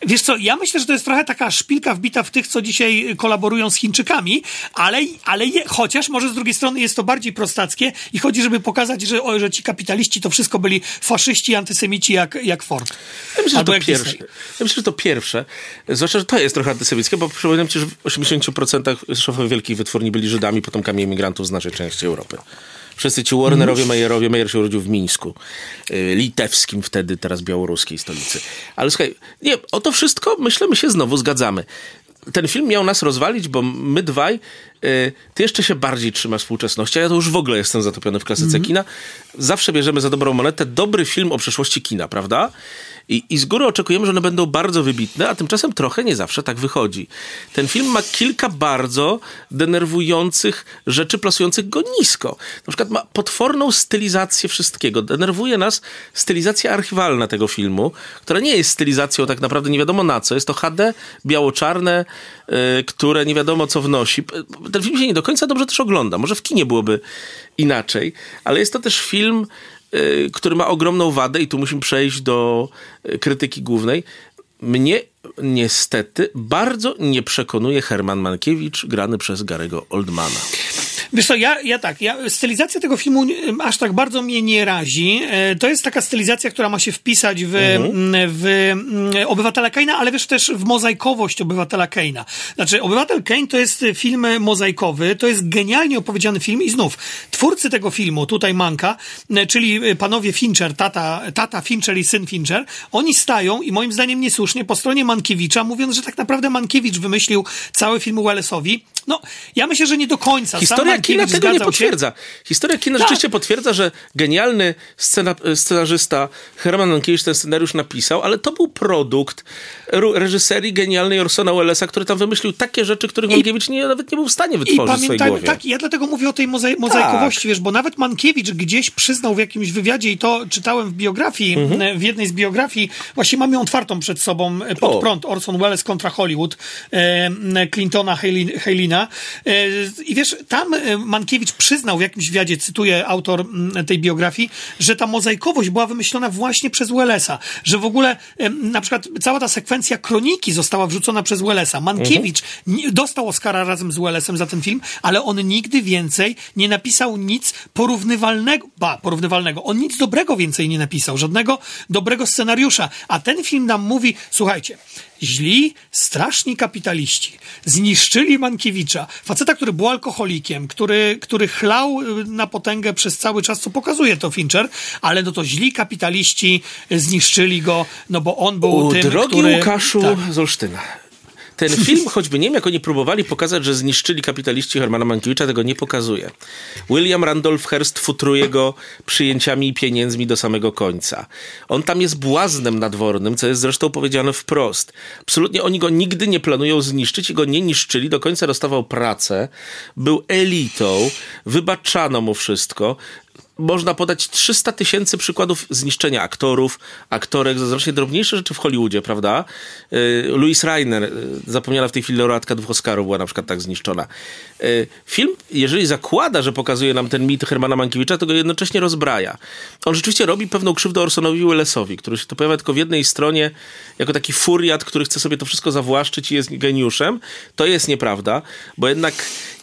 Speaker 3: Wiesz co, ja myślę, że to jest trochę taka szpilka wbita w tych, co dzisiaj kolaborują z Chińczykami, ale, ale je, chociaż może z drugiej strony jest to bardziej prostackie i chodzi, żeby pokazać, że, o, że ci kapitaliści to wszystko byli faszyści antysemici jak, jak Ford.
Speaker 2: Ja myślę, że to pierwsze.
Speaker 3: Disney.
Speaker 2: Ja myślę, że to pierwsze. Zwłaszcza, że to jest trochę antysemickie, bo przypominam ci, że w 80% szefowie wielkich wytwórni byli Żydami, potomkami emigrantów z naszej części Europy. Wszyscy ci Warnerowie, Meyerowie, Meyer się urodził w Mińsku, y, litewskim wtedy, teraz białoruskiej stolicy. Ale słuchaj, nie, o to wszystko, myślę, my się znowu zgadzamy. Ten film miał nas rozwalić, bo my dwaj, ty jeszcze się bardziej trzymasz współczesności, a ja to już w ogóle jestem zatopiony w klasyce kina. Zawsze bierzemy za dobrą monetę dobry film o przeszłości kina, prawda? I, I z góry oczekujemy, że one będą bardzo wybitne, a tymczasem trochę nie zawsze tak wychodzi. Ten film ma kilka bardzo denerwujących rzeczy, plasujących go nisko. Na przykład ma potworną stylizację wszystkiego. Denerwuje nas stylizacja archiwalna tego filmu, która nie jest stylizacją tak naprawdę nie wiadomo na co. Jest to HD, biało-czarne, y, które nie wiadomo co wnosi. Ten film się nie do końca dobrze też ogląda. Może w kinie byłoby inaczej, ale jest to też film y, który ma ogromną wadę i tu musimy przejść do y, krytyki głównej. Mnie niestety bardzo nie przekonuje Herman Mankiewicz grany przez Garego Oldmana.
Speaker 3: Wiesz co, ja, ja tak, ja, stylizacja tego filmu aż tak bardzo mnie nie razi. E, To jest taka stylizacja, która ma się wpisać w,
Speaker 2: Mhm.
Speaker 3: w Obywatela Kaina, ale wiesz też w mozaikowość Obywatela Kaina. Znaczy, Obywatel Kane to jest film mozaikowy, to jest genialnie opowiedziany film i znów, twórcy tego filmu, tutaj Manka, e, czyli panowie Fincher, tata, tata Fincher i syn Fincher, oni stają i moim zdaniem niesłusznie po stronie Mankiewicza, mówiąc, że tak naprawdę Mankiewicz wymyślił cały film Wellesowi. No, ja myślę, że nie do końca. Sam
Speaker 2: Historia kina tego nie potwierdza. Historia kina
Speaker 3: Tak.
Speaker 2: rzeczywiście potwierdza, że genialny scena, scenarzysta Herman Mankiewicz ten scenariusz napisał, ale to był produkt reżyserii genialnej Orsona Wellesa, który tam wymyślił takie rzeczy, których Mankiewicz nie, nawet nie był w stanie
Speaker 3: I
Speaker 2: wytworzyć w swojej głowie.
Speaker 3: tak, ja dlatego mówię o tej mozai- mozaikowości, wiesz, bo nawet Mankiewicz gdzieś przyznał w jakimś wywiadzie i to czytałem w biografii,
Speaker 2: Mhm.
Speaker 3: e, w jednej z biografii, właśnie mam ją otwartą przed sobą, e, pod
Speaker 2: O.
Speaker 3: prąd, Orson Welles kontra Hollywood, e, Clintona, Halin- Halina. E, I wiesz, tam e, Mankiewicz przyznał w jakimś wywiadzie, cytuję autor m, tej biografii, że ta mozaikowość była wymyślona właśnie przez Wellesa, że w ogóle na przykład cała ta sekwencja kroniki została wrzucona przez Wellesa. Mankiewicz nie- dostał Oscara razem z Wellesem za ten film, ale on nigdy więcej nie napisał nic porównywalnego, ba, porównywalnego, on nic dobrego więcej nie napisał, żadnego dobrego scenariusza, a ten film nam mówi, słuchajcie, źli, straszni kapitaliści zniszczyli Mankiewicza, faceta, który był alkoholikiem, który, który chlał y, na potęgę przez cały czas, co pokazuje to Fincher, ale no to źli kapitaliści zniszczyli go, no bo on był
Speaker 2: U,
Speaker 3: tym,
Speaker 2: drogi
Speaker 3: który...
Speaker 2: Łukaszu
Speaker 3: Tak.
Speaker 2: z Olsztyna. Ten film, choćby nie wiem, jak oni próbowali pokazać, że zniszczyli kapitaliści Hermana Mankiewicza, tego nie pokazuje. William Randolph Hearst futruje go przyjęciami i pieniędzmi do samego końca. On tam jest błaznem nadwornym, co jest zresztą powiedziane wprost. Absolutnie oni go nigdy nie planują zniszczyć i go nie niszczyli. Do końca dostawał pracę, był elitą, wybaczano mu wszystko można podać 300 tysięcy przykładów zniszczenia aktorów, aktorek, znacznie drobniejsze rzeczy w Hollywoodzie, prawda? Y, Louis Reiner, y, zapomniana w tej chwili laureatka dwóch Oscarów, była na przykład tak zniszczona. Y, Film, jeżeli zakłada, że pokazuje nam ten mit Hermana Mankiewicza, to go jednocześnie rozbraja. On rzeczywiście robi pewną krzywdę Orsonowi Wellesowi, który się to pojawia tylko w jednej stronie, jako taki furiat, który chce sobie to wszystko zawłaszczyć i jest geniuszem. To jest nieprawda, bo jednak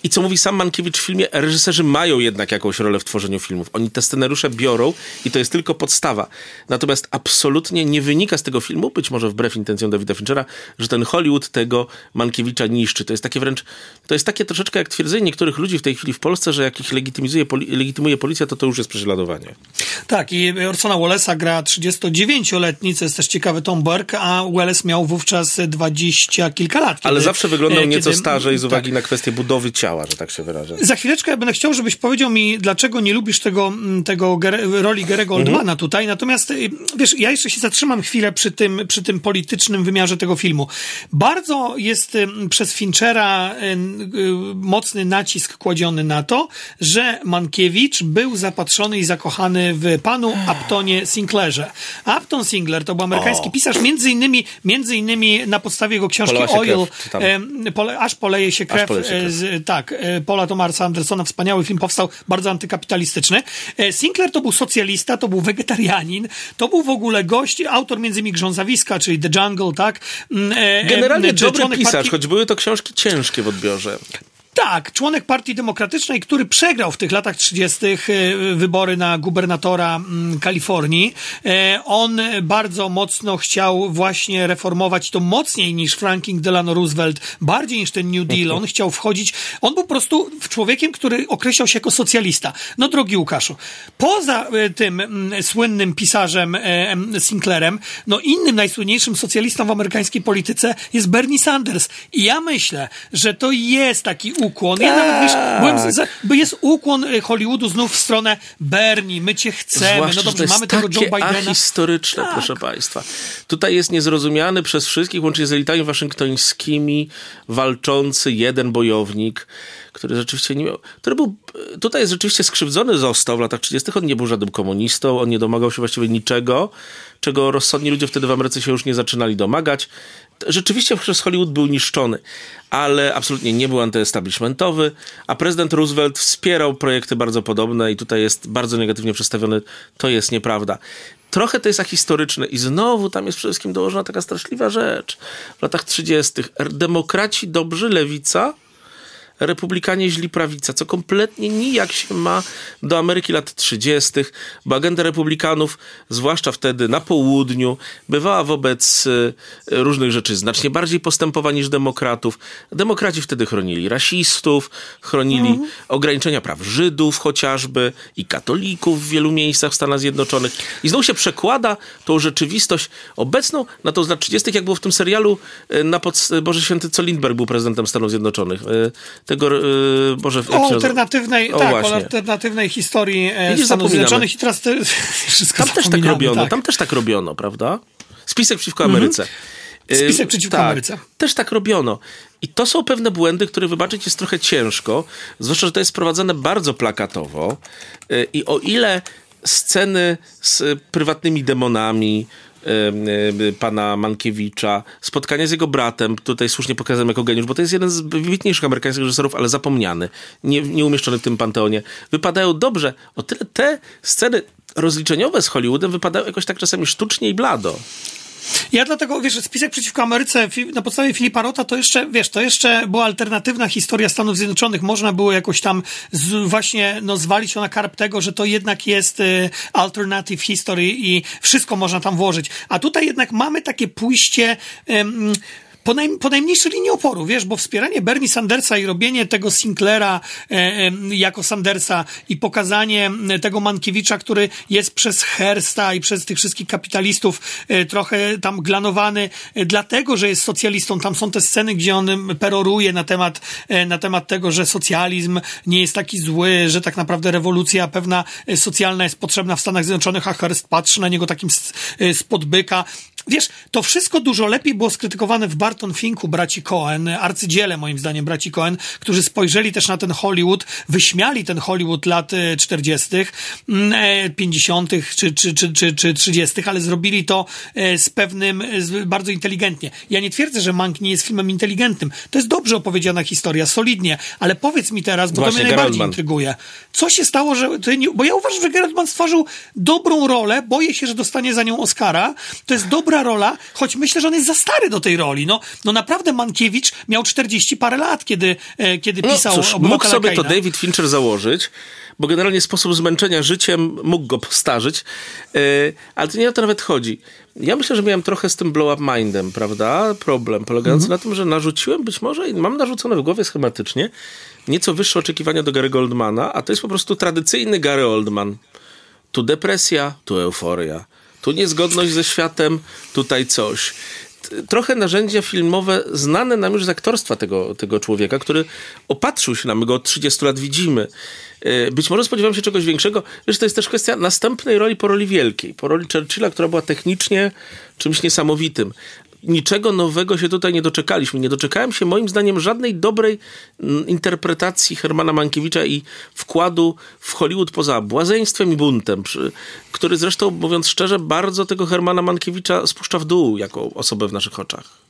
Speaker 2: i co mówi sam Mankiewicz w filmie, reżyserzy mają jednak jakąś rolę w tworzeniu filmów. Oni te scenariusze biorą i to jest tylko podstawa. Natomiast absolutnie nie wynika z tego filmu, być może wbrew intencjom Davida Finchera, że ten Hollywood tego Mankiewicza niszczy. To jest takie wręcz, to jest takie troszeczkę jak twierdzenie niektórych ludzi w tej chwili w Polsce, że jak ich legitymizuje, poli, legitymuje policja, to to już jest prześladowanie.
Speaker 3: Tak, i Orsona Wellesa gra 39-letni, co jest też ciekawe, Tom Burke, a Welles miał wówczas 20 kilka lat.
Speaker 2: Ale
Speaker 3: kiedy-
Speaker 2: zawsze wyglądał
Speaker 3: e,
Speaker 2: nieco
Speaker 3: kiedy-
Speaker 2: starzej z
Speaker 3: tak.
Speaker 2: uwagi na kwestię budowy ciała, że tak się wyrażę.
Speaker 3: Za chwileczkę ja będę chciał, żebyś powiedział mi, dlaczego nie lubisz tego, mm, tego roli Gerego
Speaker 2: Mhm.
Speaker 3: Oldmana tutaj. Natomiast, y, wiesz, ja jeszcze się zatrzymam chwilę przy tym, przy tym politycznym wymiarze tego filmu. Bardzo jest y, przez Finchera y, mocny nacisk kładziony na to, że Mankiewicz był zapatrzony i zakochany w panu Uptonie Sinclairze. Upton Sinclair to był amerykański
Speaker 2: O.
Speaker 3: pisarz, między innymi, między innymi na podstawie jego książki Oil,
Speaker 2: krew,
Speaker 3: pole, aż poleje się krew,
Speaker 2: poleje się
Speaker 3: e,
Speaker 2: krew.
Speaker 3: z, tak, e, Paula Thomasa Andersona, wspaniały film powstał, bardzo antykapitalistyczny. E, Sinclair to był socjalista, to był wegetarianin, to był w ogóle gość, autor między innymi Grzązawiska, czyli The Jungle, tak? Mm, e, e,
Speaker 2: Generalnie
Speaker 3: czy
Speaker 2: dobry pisarz,
Speaker 3: partii-
Speaker 2: choć były to książki ciężkie w odbiorze.
Speaker 3: Tak, członek Partii Demokratycznej, który przegrał w tych latach 30. e, wybory na gubernatora mm, Kalifornii. E, On bardzo mocno chciał właśnie reformować to mocniej niż Franklin Delano Roosevelt, bardziej niż ten New Deal. On chciał wchodzić, on był po prostu człowiekiem, który określał się jako socjalista. No drogi Łukaszu, poza e, tym mm, słynnym pisarzem em, Sinclairem, no innym najsłynniejszym socjalistą w amerykańskiej polityce jest Bernie Sanders. I ja myślę, że to jest taki ukłon. Ja nawet wiesz, byłem za, bo jest ukłon e, Hollywoodu znów w stronę Bernie, my cię chcemy.
Speaker 2: Zwłaszcza,
Speaker 3: no dobrze,
Speaker 2: to jest
Speaker 3: mamy tego Joe Bidena.
Speaker 2: ahistoryczne,
Speaker 3: Tak.
Speaker 2: proszę państwa. Tutaj jest niezrozumiany przez wszystkich, łącznie z elitami waszyngtońskimi, walczący jeden bojownik, który rzeczywiście nie miał, który był, tutaj jest rzeczywiście skrzywdzony został w latach 30. On nie był żadnym komunistą, on nie domagał się właściwie niczego, czego rozsądni ludzie wtedy w Ameryce się już nie zaczynali domagać. Rzeczywiście przez Hollywood był niszczony, ale absolutnie nie był antyestablishmentowy, a prezydent Roosevelt wspierał projekty bardzo podobne i tutaj jest bardzo negatywnie przedstawiony. To jest nieprawda. Trochę to jest ahistoryczne i znowu tam jest przede wszystkim dołożona taka straszliwa rzecz. W latach 30. demokraci dobrzy, lewica, republikanie źli prawica, co kompletnie nijak się ma do Ameryki lat 30., bo agenda republikanów, zwłaszcza wtedy na południu, bywała wobec y, różnych rzeczy znacznie bardziej postępowa niż demokratów. Demokraci wtedy chronili rasistów, chronili ograniczenia praw Żydów chociażby i katolików w wielu miejscach w Stanach Zjednoczonych. I znowu się przekłada tą rzeczywistość obecną na to z lat 30., jak było w tym serialu y, na pod... Boże Święty, co Lindbergh był prezydentem Stanów Zjednoczonych. Tego, jak się
Speaker 3: O alternatywnej,
Speaker 2: O,
Speaker 3: tak,
Speaker 2: właśnie.
Speaker 3: o alternatywnej historii e,
Speaker 2: Widzisz,
Speaker 3: Stanów. Zjednoczonych i teraz te, wszystko
Speaker 2: Tam też tak robiono,
Speaker 3: tak.
Speaker 2: tam też tak robiono, prawda? Spisek przeciwko Ameryce. Y,
Speaker 3: Spisek przeciwko
Speaker 2: tak,
Speaker 3: Ameryce.
Speaker 2: Też tak robiono. I to są pewne błędy, które wybaczyć jest trochę ciężko, zwłaszcza, że to jest prowadzone bardzo plakatowo. I o ile sceny z prywatnymi demonami, pana Mankiewicza, spotkanie z jego bratem, tutaj słusznie pokazałem jako geniusz, bo to jest jeden z wybitniejszych amerykańskich reżyserów, ale zapomniany, nie, umieszczony w tym panteonie, wypadają dobrze. O tyle te sceny rozliczeniowe z Hollywoodem wypadają jakoś tak czasami sztucznie i blado.
Speaker 3: Ja dlatego, wiesz, spisek przeciwko Ameryce na podstawie Filipa Rota to jeszcze, wiesz, to jeszcze była alternatywna historia Stanów Zjednoczonych. Można było jakoś tam z, właśnie no, zwalić ją na karp tego, że to jednak jest y, alternative history i wszystko można tam włożyć. A tutaj jednak mamy takie pójście... Ym, po, naj, po najmniejszej linii oporu, wiesz, bo wspieranie Bernie Sandersa i robienie tego Sinclaira e, e, jako Sandersa i pokazanie e, tego Mankiewicza, który jest przez Hersta i przez tych wszystkich kapitalistów e, trochę tam glanowany, e, dlatego, że jest socjalistą. Tam są te sceny, gdzie on em, peroruje na temat, e, na temat tego, że socjalizm nie jest taki zły, że tak naprawdę rewolucja pewna socjalna jest potrzebna w Stanach Zjednoczonych, a Hearst patrzy na niego takim spod byka. Wiesz, to wszystko dużo lepiej było skrytykowane w Barton Finku braci Cohen, arcydziele moim zdaniem braci Cohen, którzy spojrzeli też na ten Hollywood, wyśmiali ten Hollywood lat e, 40., mm, e, 50. czy, czy, czy, czy, czy 30., ale zrobili to e, z pewnym, e, z, bardzo inteligentnie. Ja nie twierdzę, że Mank nie jest filmem inteligentnym. To jest dobrze opowiedziana historia, solidnie, ale powiedz mi teraz, bo
Speaker 2: Właśnie,
Speaker 3: to mnie najbardziej intryguje. Co się stało, że. Nie, bo ja uważam, że Gerard Mann stworzył dobrą rolę, boję się, że dostanie za nią Oscara. To jest dobra rola, choć myślę, że on jest za stary do tej roli. No, no naprawdę Mankiewicz miał 40 parę lat, kiedy, e, kiedy
Speaker 2: No
Speaker 3: pisał
Speaker 2: cóż, mógł sobie to
Speaker 3: Kaina.
Speaker 2: David Fincher założyć, bo generalnie sposób zmęczenia życiem mógł go postarzyć, yy, ale to nie o to nawet chodzi. Ja myślę, że miałem trochę z tym blow up mindem, prawda? Problem polegający na tym, że narzuciłem być może i mam narzucone w głowie schematycznie nieco wyższe oczekiwania do Gary Goldmana, a to jest po prostu tradycyjny Gary Oldman. Tu depresja, tu euforia. Tu niezgodność ze światem, tutaj coś. Trochę narzędzia filmowe znane nam już z aktorstwa tego, tego człowieka, który opatrzył się na my go od 30 lat widzimy. E, Być może spodziewam się czegoś większego. Wiesz, to jest też kwestia następnej roli po roli wielkiej. Po roli Churchilla, która była technicznie czymś niesamowitym. Niczego nowego się tutaj nie doczekaliśmy. Nie doczekałem się moim zdaniem żadnej dobrej interpretacji Hermana Mankiewicza i wkładu w Hollywood poza błazeństwem i buntem, przy, który zresztą, mówiąc szczerze, bardzo tego Hermana Mankiewicza spuszcza w dół jako osobę w naszych oczach.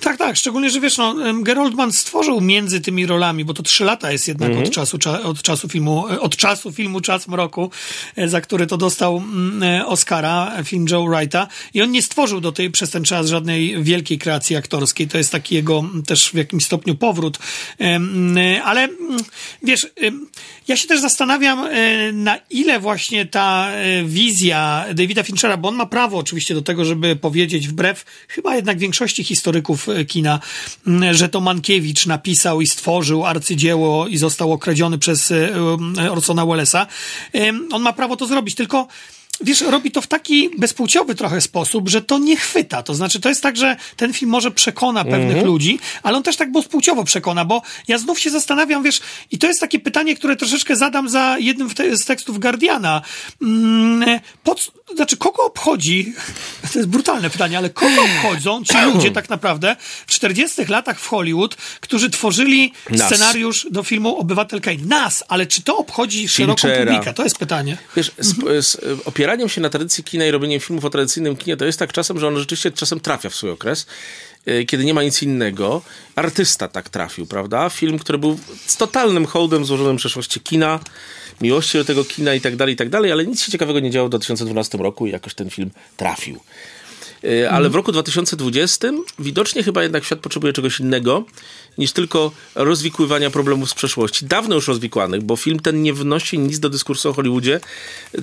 Speaker 3: Tak, tak, szczególnie, że wiesz, no, Geroldman stworzył między tymi rolami, bo to trzy lata jest jednak
Speaker 2: Mhm.
Speaker 3: od, czasu, cza, od czasu filmu, e, od czasu filmu Czas Mroku, e, za który to dostał mm, e, Oscara, film Joe Wrighta. I on nie stworzył do tej, przez ten czas żadnej wielkiej kreacji aktorskiej, to jest taki jego mm, też w jakimś stopniu powrót, e, ale mm, wiesz, ja się też zastanawiam, na ile właśnie ta wizja Davida Finchera, bo on ma prawo oczywiście do tego, żeby powiedzieć wbrew chyba jednak większości historyków e, kina, że to Mankiewicz napisał i stworzył arcydzieło i został okradziony przez e, e, Orsona Wellesa. On ma prawo to zrobić, tylko Wiesz, robi to w taki bezpłciowy trochę sposób, że to nie chwyta. To znaczy, to jest tak, że ten film może przekona pewnych ludzi, ale on też tak bezpłciowo przekona, bo ja znów się zastanawiam, wiesz, i to jest takie pytanie, które troszeczkę zadam za jednym te, z tekstów Guardiana. Mm, po, co- znaczy, kogo obchodzi, to jest brutalne pytanie, ale kogo obchodzą ci ludzie tak naprawdę w 40 latach w Hollywood, którzy tworzyli
Speaker 2: Nas.
Speaker 3: scenariusz do filmu Obywatel Kane? Nas, ale czy to obchodzi szeroką
Speaker 2: Finchera.
Speaker 3: publikę? To jest pytanie.
Speaker 2: Wiesz, z, z, opieraniem się na tradycji kina i robieniem filmów o tradycyjnym kinie, to jest tak czasem, że on rzeczywiście czasem trafia w swój okres, y, kiedy nie ma nic innego. Artysta tak trafił, prawda? Film, który był z totalnym hołdem złożonym przeszłości kina, miłości do tego kina i tak dalej, i tak dalej, ale nic się ciekawego nie działo w 2012 roku i jakoś ten film trafił. Y, Ale w roku 2020 widocznie chyba jednak świat potrzebuje czegoś innego niż tylko rozwikływania problemów z przeszłości. Dawno już rozwikłanych, bo film ten nie wnosi nic do dyskursu o Hollywoodzie,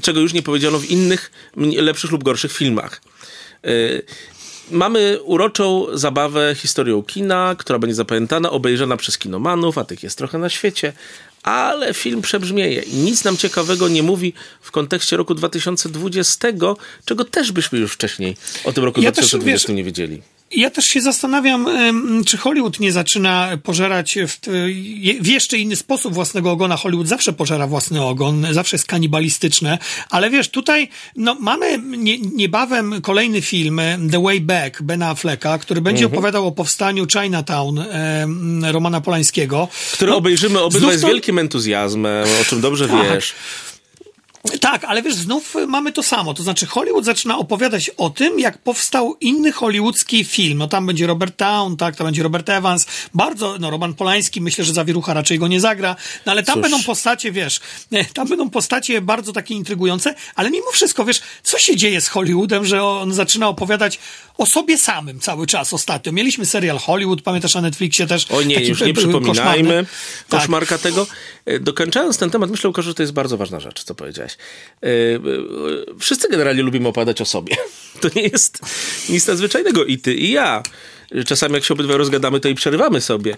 Speaker 2: czego już nie powiedziano w innych, lepszych lub gorszych filmach. Y, Mamy uroczą zabawę historią kina, która będzie zapamiętana, obejrzana przez kinomanów, a tych jest trochę na świecie, ale film przebrzmieje i nic nam ciekawego nie mówi w kontekście roku 2020, czego też byśmy już wcześniej o tym roku
Speaker 3: Ja też,
Speaker 2: 2020
Speaker 3: wiesz,
Speaker 2: nie wiedzieli.
Speaker 3: Ja też się zastanawiam, czy Hollywood nie zaczyna pożerać w, w jeszcze inny sposób własnego ogona. Hollywood zawsze pożera własny ogon, zawsze jest kanibalistyczne, ale wiesz, tutaj no, mamy nie, niebawem kolejny film, The Way Back, Bena Afflecka, który będzie
Speaker 2: Mhm.
Speaker 3: opowiadał o powstaniu Chinatown em, Romana Polańskiego.
Speaker 2: Który
Speaker 3: No,
Speaker 2: obejrzymy obydwaj
Speaker 3: znów
Speaker 2: z
Speaker 3: to-
Speaker 2: wielkim entuzjazmem, o czym dobrze
Speaker 3: Tak.
Speaker 2: wiesz.
Speaker 3: Tak, ale wiesz, znów mamy to samo. To znaczy, Hollywood zaczyna opowiadać o tym, jak powstał inny hollywoodzki film. No tam będzie Robert Town, tak, tam będzie Robert Evans. Bardzo, no Roman Polański, myślę, że zawierucha raczej go nie zagra. No ale tam
Speaker 2: Cóż.
Speaker 3: będą postacie, wiesz, tam będą postacie bardzo takie intrygujące, ale mimo wszystko, wiesz, co się dzieje z Hollywoodem, że on zaczyna opowiadać o sobie samym cały czas ostatnio. Mieliśmy serial Hollywood, pamiętasz na Netflixie też?
Speaker 2: O nie,
Speaker 3: taki
Speaker 2: już nie przypominajmy
Speaker 3: koszmarny. Tak.
Speaker 2: koszmarka tego. E, Dokończając ten temat, myślę, Łukasz, że to jest bardzo ważna rzecz, co powiedziałeś. E, e, Wszyscy generalnie lubimy opowiadać o sobie. To nie jest nic nadzwyczajnego i ty, i ja. Czasami jak się obydwaj rozgadamy, to i przerywamy sobie.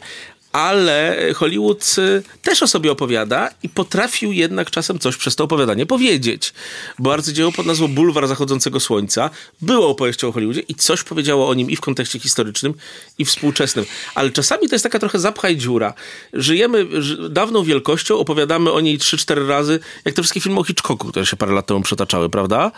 Speaker 2: Ale Hollywood e, też o sobie opowiada i potrafił jednak czasem coś przez to opowiadanie powiedzieć. Bo arcydzieło pod nazwą Bulwar Zachodzącego Słońca było opowieścią o Hollywoodzie i coś powiedziało o nim i w kontekście historycznym, i współczesnym. Ale czasami to jest taka trochę zapchaj dziura. Żyjemy ży- dawną wielkością, opowiadamy o niej 3-4 razy, jak te wszystkie filmy o Hitchcocku, które się parę lat temu przetaczały, prawda?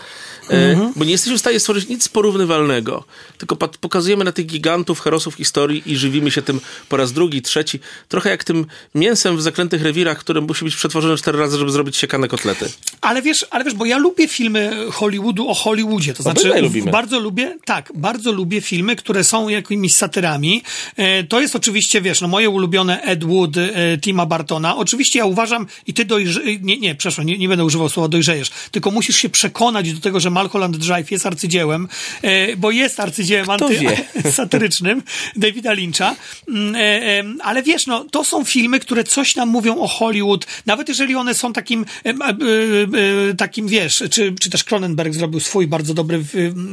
Speaker 2: E, bo nie jesteśmy w stanie stworzyć nic porównywalnego. Tylko pokazujemy na tych gigantów, herosów historii i żywimy się tym po raz drugi, trzeci. Trochę jak tym mięsem w zaklętych rewirach, które musi być przetworzone cztery razy, żeby zrobić siekane kotlety.
Speaker 3: Ale wiesz, ale wiesz, bo ja lubię filmy Hollywoodu o Hollywoodzie. To znaczy, bardzo lubię, tak, bardzo lubię filmy, które są jakimiś satyrami. E, to jest oczywiście, wiesz, no moje ulubione Ed Wood, e, Tima Bartona. Oczywiście ja uważam, i ty dojrze... Nie, nie, przepraszam, nie, nie będę używał słowa dojrzejesz, tylko musisz się przekonać do tego, że Malholland Drive jest arcydziełem, e, bo jest arcydziełem anty, satyrycznym Davida Lyncha. Mm, e, ale wiesz, no, to są filmy, które coś nam mówią o Hollywood, nawet jeżeli one są takim, e, e, takim wiesz, czy, czy też Cronenberg zrobił swój bardzo dobry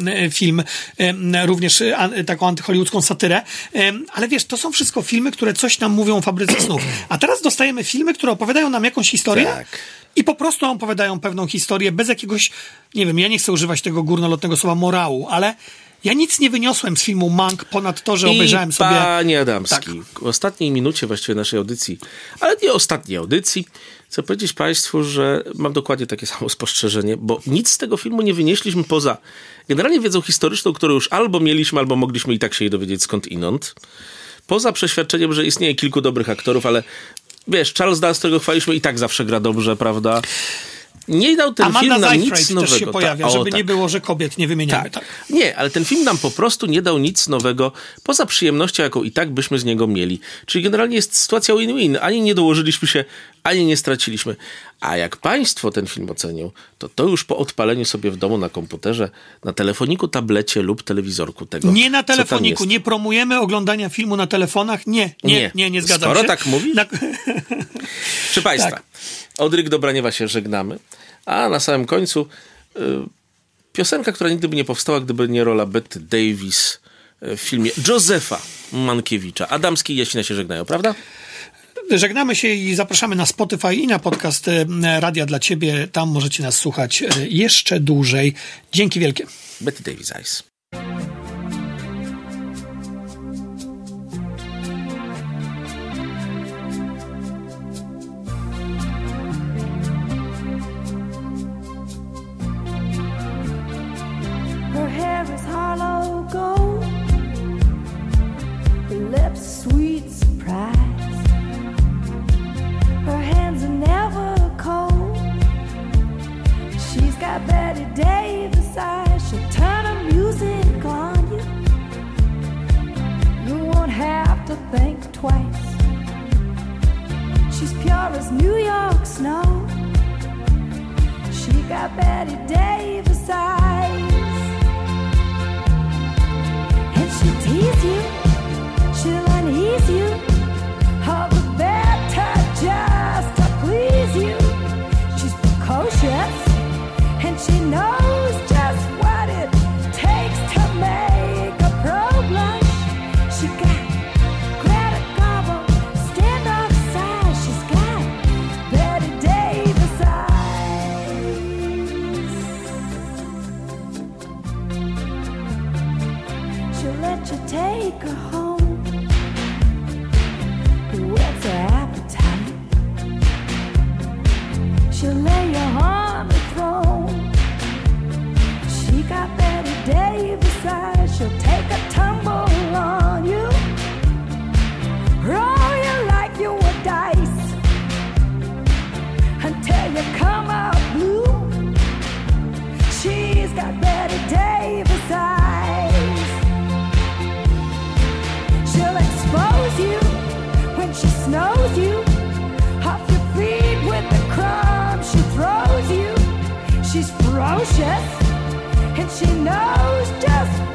Speaker 3: e, film, również taką antyhollywoodzką satyrę, ale wiesz, to są wszystko filmy, które coś nam mówią o fabryce snów. A teraz dostajemy filmy, które opowiadają nam jakąś historię
Speaker 2: Tak.
Speaker 3: i po prostu opowiadają pewną historię bez jakiegoś, nie wiem, ja nie chcę używać tego górnolotnego słowa morału, ale ja nic nie wyniosłem z filmu Mank ponad to, że obejrzałem
Speaker 2: I
Speaker 3: sobie...
Speaker 2: Panie Adamski,
Speaker 3: Tak.
Speaker 2: w ostatniej minucie właściwie naszej audycji, ale nie ostatniej audycji, chcę powiedzieć Państwu, że mam dokładnie takie samo spostrzeżenie, bo nic z tego filmu nie wynieśliśmy poza generalnie wiedzą historyczną, którą już albo mieliśmy, albo mogliśmy i tak się jej dowiedzieć skąd inąd. Poza przeświadczeniem, że istnieje kilku dobrych aktorów, ale wiesz, Charles Dance, którego chwaliśmy i tak zawsze gra dobrze, prawda? Nie dał ten
Speaker 3: Amanda
Speaker 2: film nam nic
Speaker 3: też
Speaker 2: nowego.
Speaker 3: się pojawia,
Speaker 2: Ta- o,
Speaker 3: żeby
Speaker 2: tak.
Speaker 3: nie było, że kobiet nie wymieniamy.
Speaker 2: Tak.
Speaker 3: Tak.
Speaker 2: Nie, ale ten film nam po prostu nie dał nic nowego, poza przyjemnością, jaką i tak byśmy z niego mieli. Czyli generalnie jest sytuacja win-win. Ani nie dołożyliśmy się, ani nie straciliśmy. A jak państwo ten film ocenią, to to już po odpaleniu sobie w domu na komputerze, na telefoniku, tablecie lub telewizorku tego.
Speaker 3: Nie na telefoniku, nie promujemy oglądania filmu na telefonach. Nie, nie,
Speaker 2: Nie.
Speaker 3: nie, nie, zgadzam
Speaker 2: Skoro
Speaker 3: się.
Speaker 2: tak mówisz?
Speaker 3: Na...
Speaker 2: Proszę Państwa,
Speaker 3: Tak.
Speaker 2: od Ryk do Braniewa się żegnamy, a na samym końcu y, piosenka, która nigdy by nie powstała, gdyby nie rola Betty Davis y, w filmie Józefa Mankiewicza. Adamski i Jasina się żegnają, prawda?
Speaker 3: Żegnamy się i zapraszamy na Spotify i na podcast e, Radia dla Ciebie. Tam możecie nas słuchać e, jeszcze dłużej. Dzięki wielkie.
Speaker 2: Betty Davis Eyes.
Speaker 5: She's ferocious and she knows just